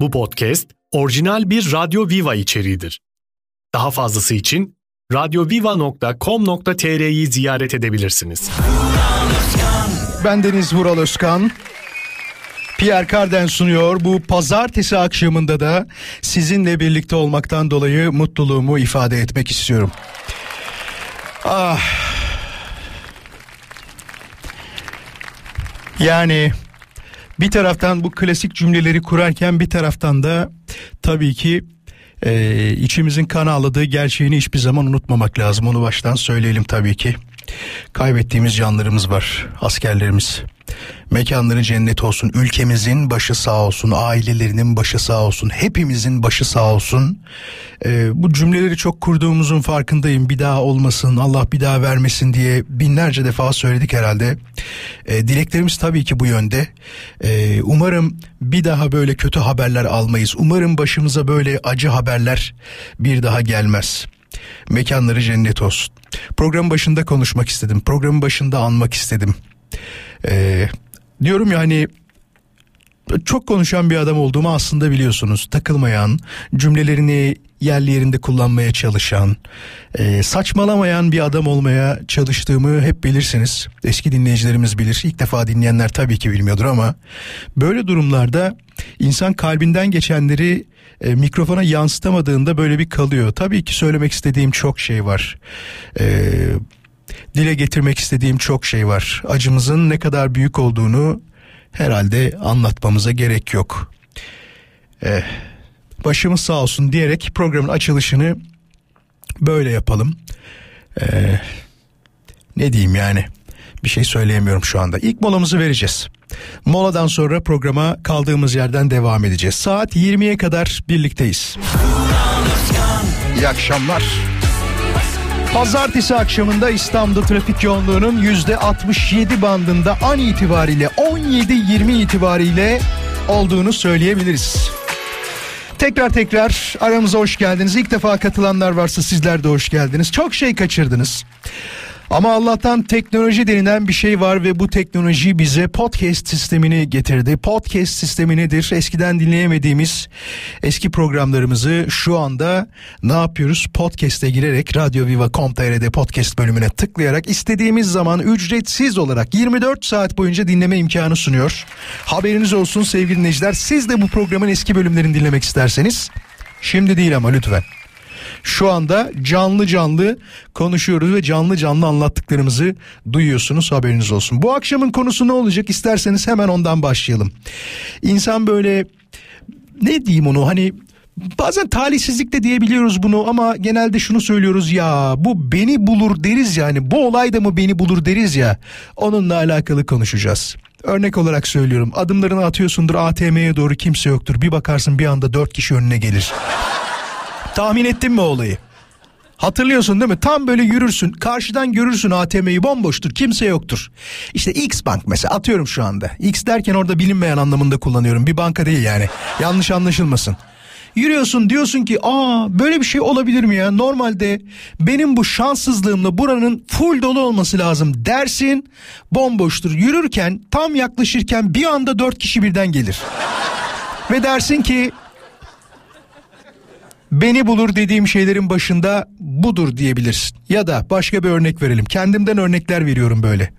Bu podcast orijinal bir Radyo Viva içeriğidir. Daha fazlası için radyoviva.com.tr'yi ziyaret edebilirsiniz. Ben Deniz Vural Özkan. Pierre Carden sunuyor. Bu pazartesi akşamında da sizinle birlikte olmaktan dolayı mutluluğumu ifade etmek istiyorum. Ah. Yani bir taraftan bu klasik cümleleri kurarken bir taraftan da tabii ki e, içimizin kan ağladığı gerçeğini hiçbir zaman unutmamak lazım. Onu baştan söyleyelim tabii ki. Kaybettiğimiz canlarımız var, askerlerimiz. Mekanları cennet olsun, ülkemizin başı sağ olsun, ailelerinin başı sağ olsun, hepimizin başı sağ olsun. Ee, bu cümleleri çok kurduğumuzun farkındayım. Bir daha olmasın, Allah bir daha vermesin diye binlerce defa söyledik herhalde. Ee, dileklerimiz tabii ki bu yönde. Ee, umarım bir daha böyle kötü haberler almayız. Umarım başımıza böyle acı haberler bir daha gelmez. Mekanları cennet olsun. Program başında konuşmak istedim. Programın başında anmak istedim. Ee, diyorum ya hani çok konuşan bir adam olduğumu aslında biliyorsunuz. Takılmayan, cümlelerini yerli yerinde kullanmaya çalışan, e, saçmalamayan bir adam olmaya çalıştığımı hep bilirsiniz. Eski dinleyicilerimiz bilir. İlk defa dinleyenler tabii ki bilmiyordur ama böyle durumlarda insan kalbinden geçenleri e, mikrofona yansıtamadığında böyle bir kalıyor. Tabii ki söylemek istediğim çok şey var. Eee dile getirmek istediğim çok şey var. Acımızın ne kadar büyük olduğunu herhalde anlatmamıza gerek yok. Eh, başımız sağ olsun diyerek programın açılışını böyle yapalım. Eh, ne diyeyim yani bir şey söyleyemiyorum şu anda. İlk molamızı vereceğiz. Moladan sonra programa kaldığımız yerden devam edeceğiz. Saat 20'ye kadar birlikteyiz. İyi akşamlar. Pazartesi akşamında İstanbul'da trafik yoğunluğunun yüzde 67 bandında an itibariyle 17-20 itibariyle olduğunu söyleyebiliriz. Tekrar tekrar aramıza hoş geldiniz. İlk defa katılanlar varsa sizler de hoş geldiniz. Çok şey kaçırdınız. Ama Allah'tan teknoloji denilen bir şey var ve bu teknoloji bize podcast sistemini getirdi. Podcast sistemi nedir? Eskiden dinleyemediğimiz eski programlarımızı şu anda ne yapıyoruz? Podcast'e girerek Radyo Viva.com.tr'de podcast bölümüne tıklayarak istediğimiz zaman ücretsiz olarak 24 saat boyunca dinleme imkanı sunuyor. Haberiniz olsun sevgili dinleyiciler. Siz de bu programın eski bölümlerini dinlemek isterseniz şimdi değil ama lütfen. Şu anda canlı canlı konuşuyoruz ve canlı canlı anlattıklarımızı duyuyorsunuz haberiniz olsun. Bu akşamın konusu ne olacak isterseniz hemen ondan başlayalım. İnsan böyle ne diyeyim onu hani Bazen talihsizlik de diyebiliyoruz bunu ama genelde şunu söylüyoruz ya bu beni bulur deriz yani bu olay da mı beni bulur deriz ya onunla alakalı konuşacağız. Örnek olarak söylüyorum adımlarını atıyorsundur ATM'ye doğru kimse yoktur bir bakarsın bir anda dört kişi önüne gelir. Tahmin ettin mi olayı? Hatırlıyorsun değil mi? Tam böyle yürürsün. Karşıdan görürsün ATM'yi bomboştur. Kimse yoktur. İşte X Bank mesela atıyorum şu anda. X derken orada bilinmeyen anlamında kullanıyorum. Bir banka değil yani. Yanlış anlaşılmasın. Yürüyorsun diyorsun ki aa böyle bir şey olabilir mi ya? Normalde benim bu şanssızlığımla buranın full dolu olması lazım dersin. Bomboştur. Yürürken tam yaklaşırken bir anda dört kişi birden gelir. Ve dersin ki beni bulur dediğim şeylerin başında budur diyebilirsin. Ya da başka bir örnek verelim. Kendimden örnekler veriyorum böyle.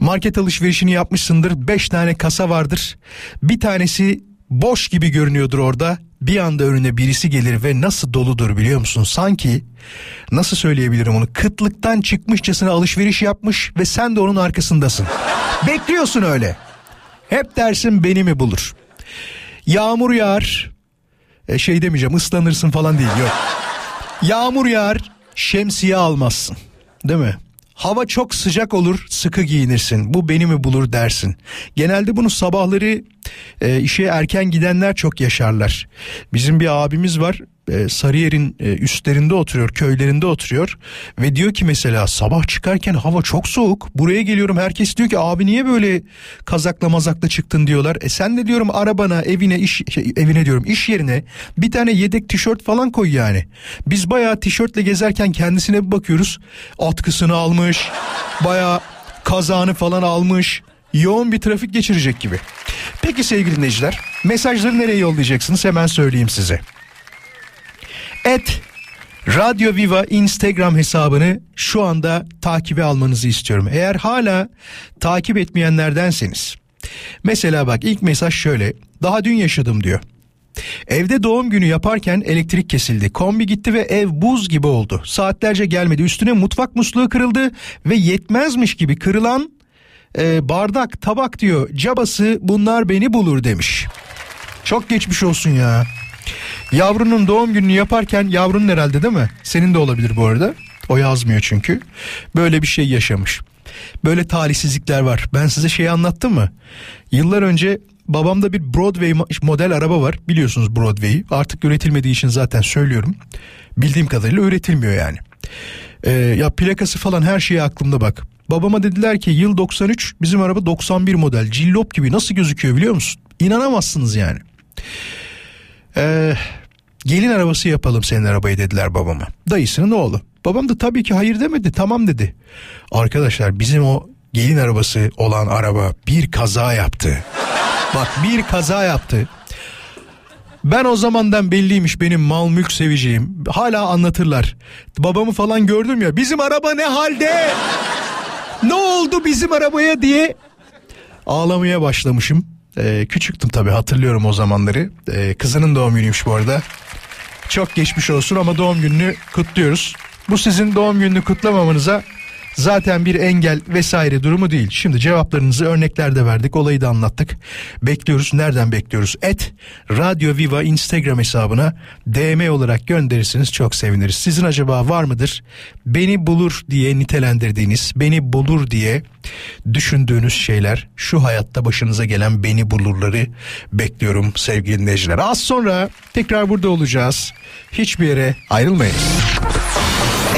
Market alışverişini yapmışsındır. Beş tane kasa vardır. Bir tanesi boş gibi görünüyordur orada. Bir anda önüne birisi gelir ve nasıl doludur biliyor musun? Sanki nasıl söyleyebilirim onu? Kıtlıktan çıkmışçasına alışveriş yapmış ve sen de onun arkasındasın. Bekliyorsun öyle. Hep dersin beni mi bulur? Yağmur yağar, e, şey demeyeceğim ıslanırsın falan değil yok. Yağmur yağar şemsiye almazsın değil mi? Hava çok sıcak olur sıkı giyinirsin bu beni mi bulur dersin. Genelde bunu sabahları e, işe erken gidenler çok yaşarlar. Bizim bir abimiz var e, Sarıyer'in e, üstlerinde oturuyor, köylerinde oturuyor ve diyor ki mesela sabah çıkarken hava çok soğuk. Buraya geliyorum herkes diyor ki abi niye böyle kazakla mazakla çıktın diyorlar. E sen de diyorum arabana, evine, iş şey, evine diyorum iş yerine bir tane yedek tişört falan koy yani. Biz bayağı tişörtle gezerken kendisine bir bakıyoruz. Atkısını almış, bayağı kazağını falan almış. Yoğun bir trafik geçirecek gibi. Peki sevgili dinleyiciler mesajları nereye yollayacaksınız hemen söyleyeyim size. Et Radyo Viva Instagram hesabını şu anda takibe almanızı istiyorum. Eğer hala takip etmeyenlerdenseniz. Mesela bak ilk mesaj şöyle. Daha dün yaşadım diyor. Evde doğum günü yaparken elektrik kesildi. Kombi gitti ve ev buz gibi oldu. Saatlerce gelmedi. Üstüne mutfak musluğu kırıldı ve yetmezmiş gibi kırılan e, bardak, tabak diyor. Cabası bunlar beni bulur demiş. Çok geçmiş olsun ya. Yavrunun doğum gününü yaparken yavrunun herhalde değil mi? Senin de olabilir bu arada. O yazmıyor çünkü. Böyle bir şey yaşamış. Böyle talihsizlikler var. Ben size şeyi anlattım mı? Yıllar önce babamda bir Broadway model araba var. Biliyorsunuz Broadway'i. Artık üretilmediği için zaten söylüyorum. Bildiğim kadarıyla üretilmiyor yani. Ee, ya plakası falan her şeyi aklımda bak. Babama dediler ki yıl 93 bizim araba 91 model. Cillop gibi nasıl gözüküyor biliyor musun? İnanamazsınız yani. Ee, gelin arabası yapalım senin arabayı dediler babama. Dayısının oğlu. Babam da tabii ki hayır demedi tamam dedi. Arkadaşlar bizim o gelin arabası olan araba bir kaza yaptı. Bak bir kaza yaptı. Ben o zamandan belliymiş benim mal mülk seveceğim. Hala anlatırlar. Babamı falan gördüm ya bizim araba ne halde? ne oldu bizim arabaya diye ağlamaya başlamışım. Ee, küçüktüm tabii hatırlıyorum o zamanları. Ee, kızının doğum günüymüş bu arada. Çok geçmiş olsun ama doğum gününü kutluyoruz. Bu sizin doğum gününü kutlamamanıza zaten bir engel vesaire durumu değil. Şimdi cevaplarınızı örneklerde verdik olayı da anlattık. Bekliyoruz nereden bekliyoruz? Et Radyo Viva Instagram hesabına DM olarak gönderirsiniz çok seviniriz. Sizin acaba var mıdır? Beni bulur diye nitelendirdiğiniz, beni bulur diye düşündüğünüz şeyler şu hayatta başınıza gelen beni bulurları bekliyorum sevgili dinleyiciler. Az sonra tekrar burada olacağız. Hiçbir yere ayrılmayın.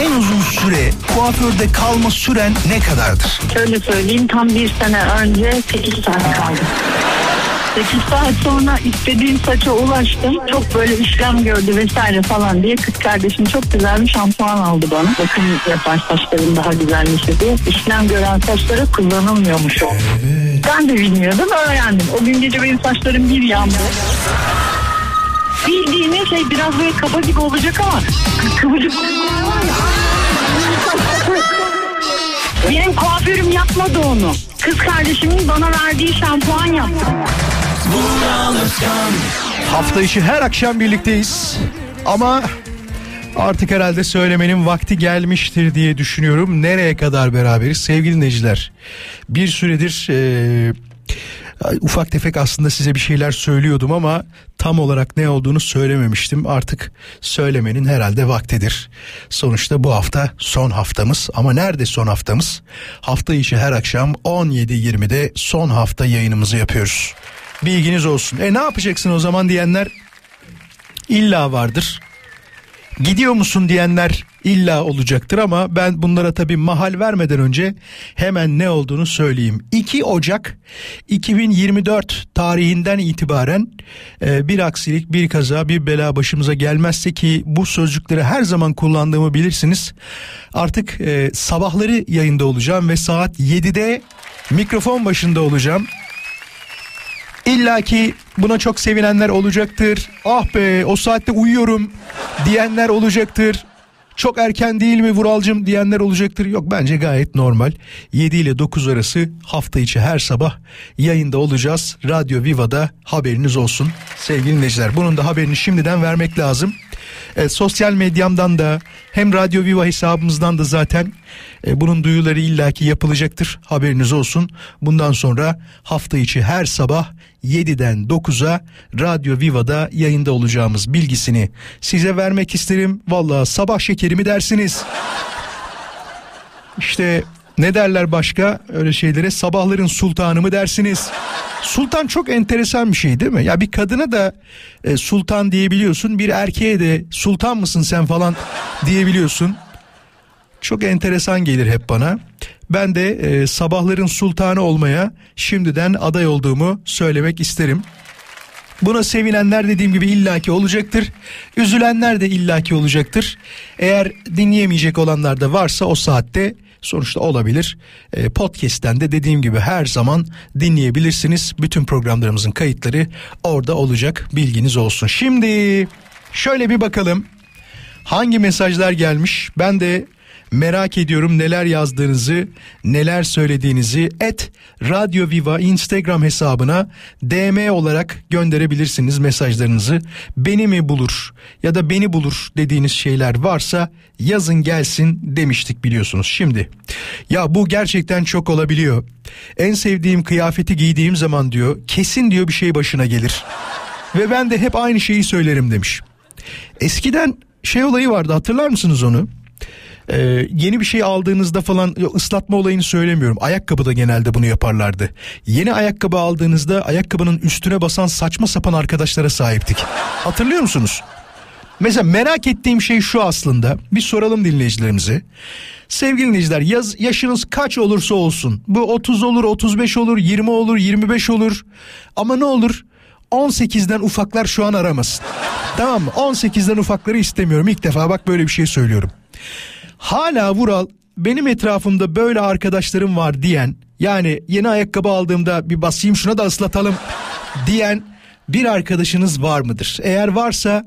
En uzun süre kuaförde kalma süren ne kadardır? Şöyle söyleyeyim tam bir sene önce 8 saat kaldım. 8 saat sonra istediğim saça ulaştım. Çok böyle işlem gördü vesaire falan diye kız kardeşim çok güzel bir şampuan aldı bana. Bakın yapar saçlarım daha güzelleşti diye. İşlem gören saçlara kullanılmıyormuş o. Evet. Ben de bilmiyordum öğrendim. O gün gece benim saçlarım bir yandı. Bildiğine şey biraz böyle kaba gibi olacak ama kıvırcık benim kuaförüm yapmadı onu. Kız kardeşimin bana verdiği şampuan yaptı. Hafta içi her akşam birlikteyiz. Ama artık herhalde söylemenin vakti gelmiştir diye düşünüyorum. Nereye kadar beraberiz sevgili dinleyiciler? Bir süredir e, ufak tefek aslında size bir şeyler söylüyordum ama tam olarak ne olduğunu söylememiştim. Artık söylemenin herhalde vaktidir. Sonuçta bu hafta son haftamız ama nerede son haftamız? Hafta içi her akşam 17.20'de son hafta yayınımızı yapıyoruz. Bilginiz olsun. E ne yapacaksın o zaman diyenler illa vardır. Gidiyor musun diyenler illa olacaktır ama ben bunlara tabii mahal vermeden önce hemen ne olduğunu söyleyeyim. 2 Ocak 2024 tarihinden itibaren e, bir aksilik, bir kaza, bir bela başımıza gelmezse ki bu sözcükleri her zaman kullandığımı bilirsiniz. Artık e, sabahları yayında olacağım ve saat 7'de mikrofon başında olacağım. İlla ki buna çok sevinenler olacaktır. Ah be o saatte uyuyorum diyenler olacaktır. Çok erken değil mi Vuralcım diyenler olacaktır. Yok bence gayet normal. 7 ile 9 arası hafta içi her sabah yayında olacağız. Radyo Viva'da haberiniz olsun sevgili dinleyiciler. Bunun da haberini şimdiden vermek lazım. E, sosyal medyamdan da hem Radyo Viva hesabımızdan da zaten e, bunun duyuları illaki yapılacaktır. Haberiniz olsun. Bundan sonra hafta içi her sabah 7'den 9'a Radyo Viva'da yayında olacağımız bilgisini size vermek isterim. Valla sabah şekerimi dersiniz. İşte ne derler başka öyle şeylere sabahların sultanı mı dersiniz? Sultan çok enteresan bir şey değil mi? Ya bir kadına da e, sultan diyebiliyorsun bir erkeğe de sultan mısın sen falan diyebiliyorsun. Çok enteresan gelir hep bana. Ben de e, sabahların sultanı olmaya şimdiden aday olduğumu söylemek isterim. Buna sevinenler dediğim gibi illaki olacaktır. Üzülenler de illaki olacaktır. Eğer dinleyemeyecek olanlar da varsa o saatte sonuçta olabilir. E, podcast'ten de dediğim gibi her zaman dinleyebilirsiniz. Bütün programlarımızın kayıtları orada olacak. Bilginiz olsun. Şimdi şöyle bir bakalım. Hangi mesajlar gelmiş? Ben de Merak ediyorum neler yazdığınızı, neler söylediğinizi et Radyo Viva Instagram hesabına DM olarak gönderebilirsiniz mesajlarınızı. Beni mi bulur ya da beni bulur dediğiniz şeyler varsa yazın gelsin demiştik biliyorsunuz. Şimdi ya bu gerçekten çok olabiliyor. En sevdiğim kıyafeti giydiğim zaman diyor kesin diyor bir şey başına gelir. Ve ben de hep aynı şeyi söylerim demiş. Eskiden şey olayı vardı hatırlar mısınız onu? Ee, yeni bir şey aldığınızda falan ıslatma olayını söylemiyorum. Ayakkabıda genelde bunu yaparlardı. Yeni ayakkabı aldığınızda ayakkabının üstüne basan saçma sapan arkadaşlara sahiptik. Hatırlıyor musunuz? Mesela merak ettiğim şey şu aslında. Bir soralım dinleyicilerimize. Sevgili dinleyiciler yaz, yaşınız kaç olursa olsun. Bu 30 olur, 35 olur, 20 olur, 25 olur. Ama ne olur 18'den ufaklar şu an aramasın. tamam mı? 18'den ufakları istemiyorum. İlk defa bak böyle bir şey söylüyorum. Hala Vural benim etrafımda böyle arkadaşlarım var diyen yani yeni ayakkabı aldığımda bir basayım şuna da ıslatalım diyen bir arkadaşınız var mıdır? Eğer varsa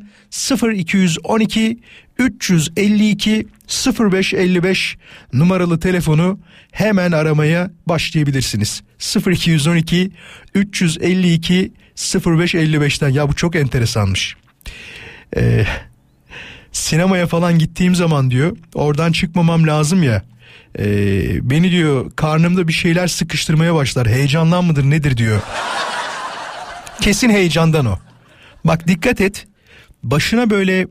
0212 352 0555 numaralı telefonu hemen aramaya başlayabilirsiniz. 0212 352 0555'ten ya bu çok enteresanmış. Ee, sinemaya falan gittiğim zaman diyor oradan çıkmamam lazım ya. Ee, beni diyor karnımda bir şeyler sıkıştırmaya başlar. Heyecandan mıdır nedir diyor. Kesin heyecandan o. Bak dikkat et. Başına böyle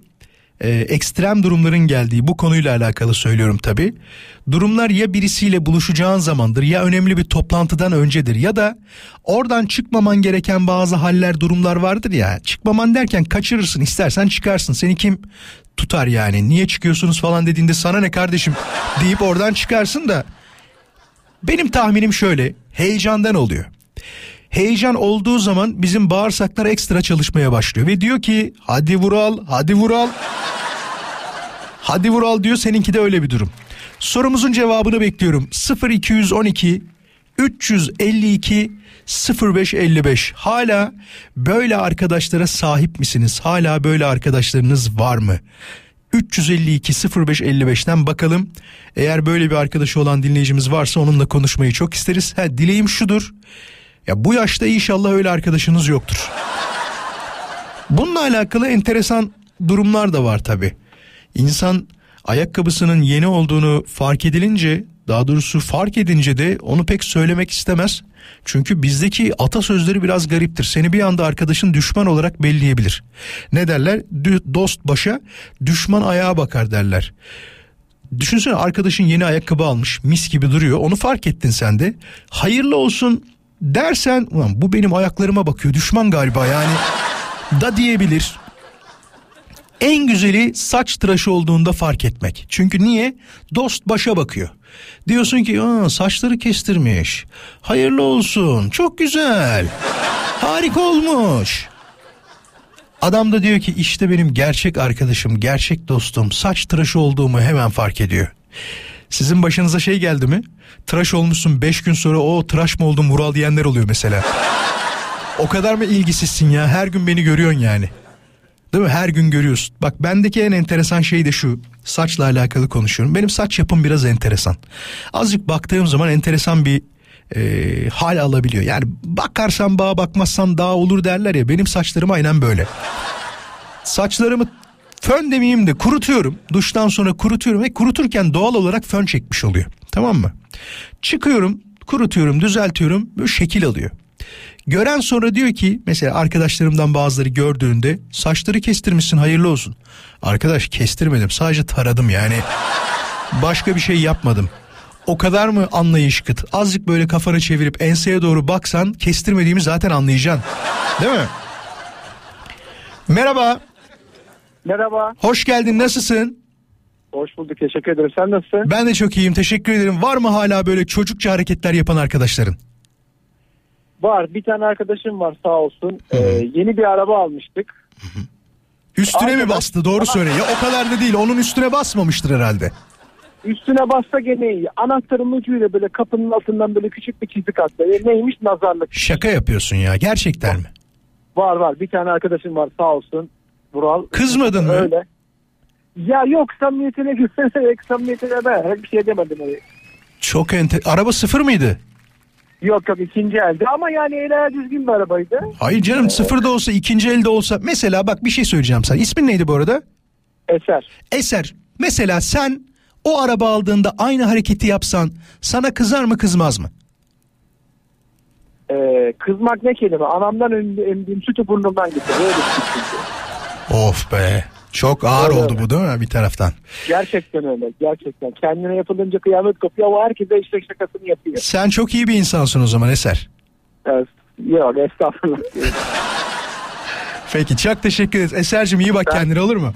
e, ekstrem durumların geldiği bu konuyla alakalı söylüyorum tabi. Durumlar ya birisiyle buluşacağın zamandır ya önemli bir toplantıdan öncedir ya da oradan çıkmaman gereken bazı haller durumlar vardır ya. Çıkmaman derken kaçırırsın istersen çıkarsın. Seni kim tutar yani niye çıkıyorsunuz falan dediğinde sana ne kardeşim deyip oradan çıkarsın da benim tahminim şöyle heyecandan oluyor. Heyecan olduğu zaman bizim bağırsaklar ekstra çalışmaya başlıyor ve diyor ki hadi vural hadi vural hadi vural diyor seninki de öyle bir durum. Sorumuzun cevabını bekliyorum 0212 352 0555 hala böyle arkadaşlara sahip misiniz? Hala böyle arkadaşlarınız var mı? 352 0555'ten bakalım. Eğer böyle bir arkadaşı olan dinleyicimiz varsa onunla konuşmayı çok isteriz. Ha, dileğim şudur. Ya bu yaşta inşallah öyle arkadaşınız yoktur. Bununla alakalı enteresan durumlar da var tabi. İnsan ayakkabısının yeni olduğunu fark edilince daha doğrusu fark edince de onu pek söylemek istemez. Çünkü bizdeki atasözleri biraz gariptir. Seni bir anda arkadaşın düşman olarak belleyebilir. Ne derler? Dost başa, düşman ayağa bakar derler. Düşünsene arkadaşın yeni ayakkabı almış, mis gibi duruyor. Onu fark ettin sen de. Hayırlı olsun dersen, ulan bu benim ayaklarıma bakıyor, düşman galiba yani da diyebilir. En güzeli saç tıraşı olduğunda fark etmek. Çünkü niye? Dost başa bakıyor. Diyorsun ki saçları kestirmiş. Hayırlı olsun. Çok güzel. Harika olmuş. Adam da diyor ki işte benim gerçek arkadaşım, gerçek dostum. Saç tıraşı olduğumu hemen fark ediyor. Sizin başınıza şey geldi mi? Tıraş olmuşsun 5 gün sonra o tıraş mı oldum Vural diyenler oluyor mesela. o kadar mı ilgisizsin ya? Her gün beni görüyorsun yani. Değil mi? Her gün görüyorsun. Bak bendeki en enteresan şey de şu. Saçla alakalı konuşuyorum. Benim saç yapım biraz enteresan. Azıcık baktığım zaman enteresan bir e, hal alabiliyor. Yani bakarsan bağa bakmazsan daha olur derler ya. Benim saçlarım aynen böyle. Saçlarımı fön demeyeyim de kurutuyorum. Duştan sonra kurutuyorum ve kuruturken doğal olarak fön çekmiş oluyor. Tamam mı? Çıkıyorum, kurutuyorum, düzeltiyorum. Böyle şekil alıyor. Gören sonra diyor ki mesela arkadaşlarımdan bazıları gördüğünde saçları kestirmişsin hayırlı olsun. Arkadaş kestirmedim sadece taradım yani. Başka bir şey yapmadım. O kadar mı anlayış kıt? Azıcık böyle kafanı çevirip enseye doğru baksan kestirmediğimi zaten anlayacaksın. Değil mi? Merhaba. Merhaba. Hoş geldin nasılsın? Hoş bulduk teşekkür ederim. Sen nasılsın? Ben de çok iyiyim teşekkür ederim. Var mı hala böyle çocukça hareketler yapan arkadaşların? Var bir tane arkadaşım var sağ olsun. Ee, yeni bir araba almıştık. Üstüne mi Arkadaş- bastı doğru söyle. Ya o kadar da değil onun üstüne basmamıştır herhalde. Üstüne bassa gene iyi. Anahtarın ucuyla böyle kapının altından böyle küçük bir çizik attı. E, neymiş nazarlık. Şaka yapıyorsun ya gerçekten mi? Var var bir tane arkadaşım var sağ olsun. Vural. Kızmadın mı? Öyle. Ya yok samimiyetine güvene samimiyetine ben bir şey demedim öyle. Çok ente... Araba sıfır mıydı? Yok yok ikinci elde ama yani el düzgün bir arabaydı. Hayır canım sıfır da olsa ikinci elde olsa. Mesela bak bir şey söyleyeceğim sana. İsmin neydi bu arada? Eser. Eser. Mesela sen o araba aldığında aynı hareketi yapsan sana kızar mı kızmaz mı? Ee, kızmak ne kelime? Anamdan em- emdiğim sütü burnumdan getir. Öyle bir şey. Of be. Çok ağır Öyle oldu öyle. bu değil mi bir taraftan? Gerçekten öyle. Gerçekten. Kendine yapılınca kıyamet kopuyor ama herkese işte şakasını yapıyor. Sen çok iyi bir insansın o zaman Eser. Evet. Yok estağfurullah. Peki çok teşekkür ederiz. Eser'cim iyi bak Ben- kendine olur mu?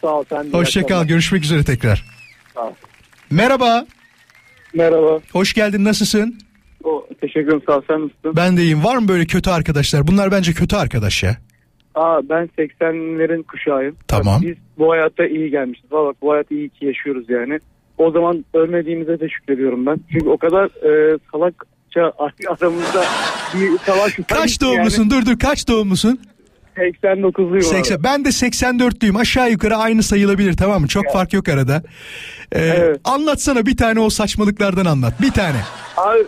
Sağ ol sen de. Hoşça kal. Görüşmek üzere tekrar. Sağ ol. Merhaba. Merhaba. Hoş geldin. Nasılsın? O, teşekkür ederim sağ ol sen nasılsın? Ben de iyiyim. Var mı böyle kötü arkadaşlar? Bunlar bence kötü arkadaş ya. Aa ben 80'lerin kuşağıyım. Tamam. Biz bu hayatta iyi gelmişiz. Valla bu hayatı iyi ki yaşıyoruz yani. O zaman ölmediğimize de şükrediyorum ben. Çünkü o kadar e, salakça aramızda bir savaş Kaç doğumlusun? Dur dur kaç doğumlusun? Yani 89'luyum 80. Ben de 84'lüyüm. Aşağı yukarı aynı sayılabilir tamam mı? Çok fark yok arada. Ee, Evet. Anlatsana bir tane o saçmalıklardan anlat. Bir tane. Abi,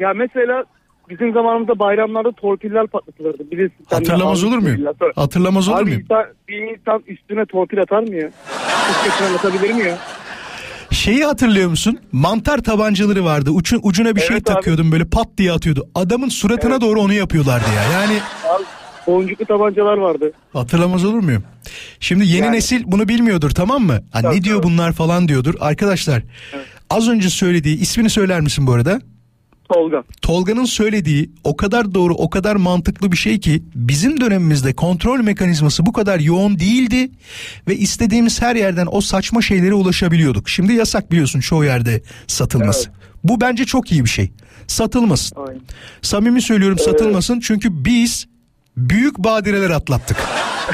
ya mesela bizim zamanımızda bayramlarda torpiller patlatılırdı. Bilirsin, Hatırlamaz olur muyum? Sonra- Hatırlamaz olur muyum? insan, bir insan üstüne torpil atar mı ya? Kız atabilir mi ya? Şeyi hatırlıyor musun? Mantar tabancaları vardı. Ucu, ucuna bir şey Evet abi. takıyordun böyle pat diye atıyordu. Adamın suratına doğru onu yapıyorlardı ya. Yani Abi, boncuklu tabancalar vardı. hatırlamaz olur muyum? Şimdi yeni Yani. nesil bunu bilmiyordur tamam mı? Ha, ne diyor bunlar falan diyordur. Arkadaşlar az önce söylediği ismini söyler misin bu arada? Tolga. Tolga'nın söylediği o kadar doğru o kadar mantıklı bir şey ki bizim dönemimizde kontrol mekanizması bu kadar yoğun değildi ve istediğimiz her yerden o saçma şeylere ulaşabiliyorduk. Şimdi yasak biliyorsun çoğu yerde satılması. Bu bence çok iyi bir şey. Satılmasın. Aynen. Samimi söylüyorum satılmasın çünkü biz büyük badireler atlattık.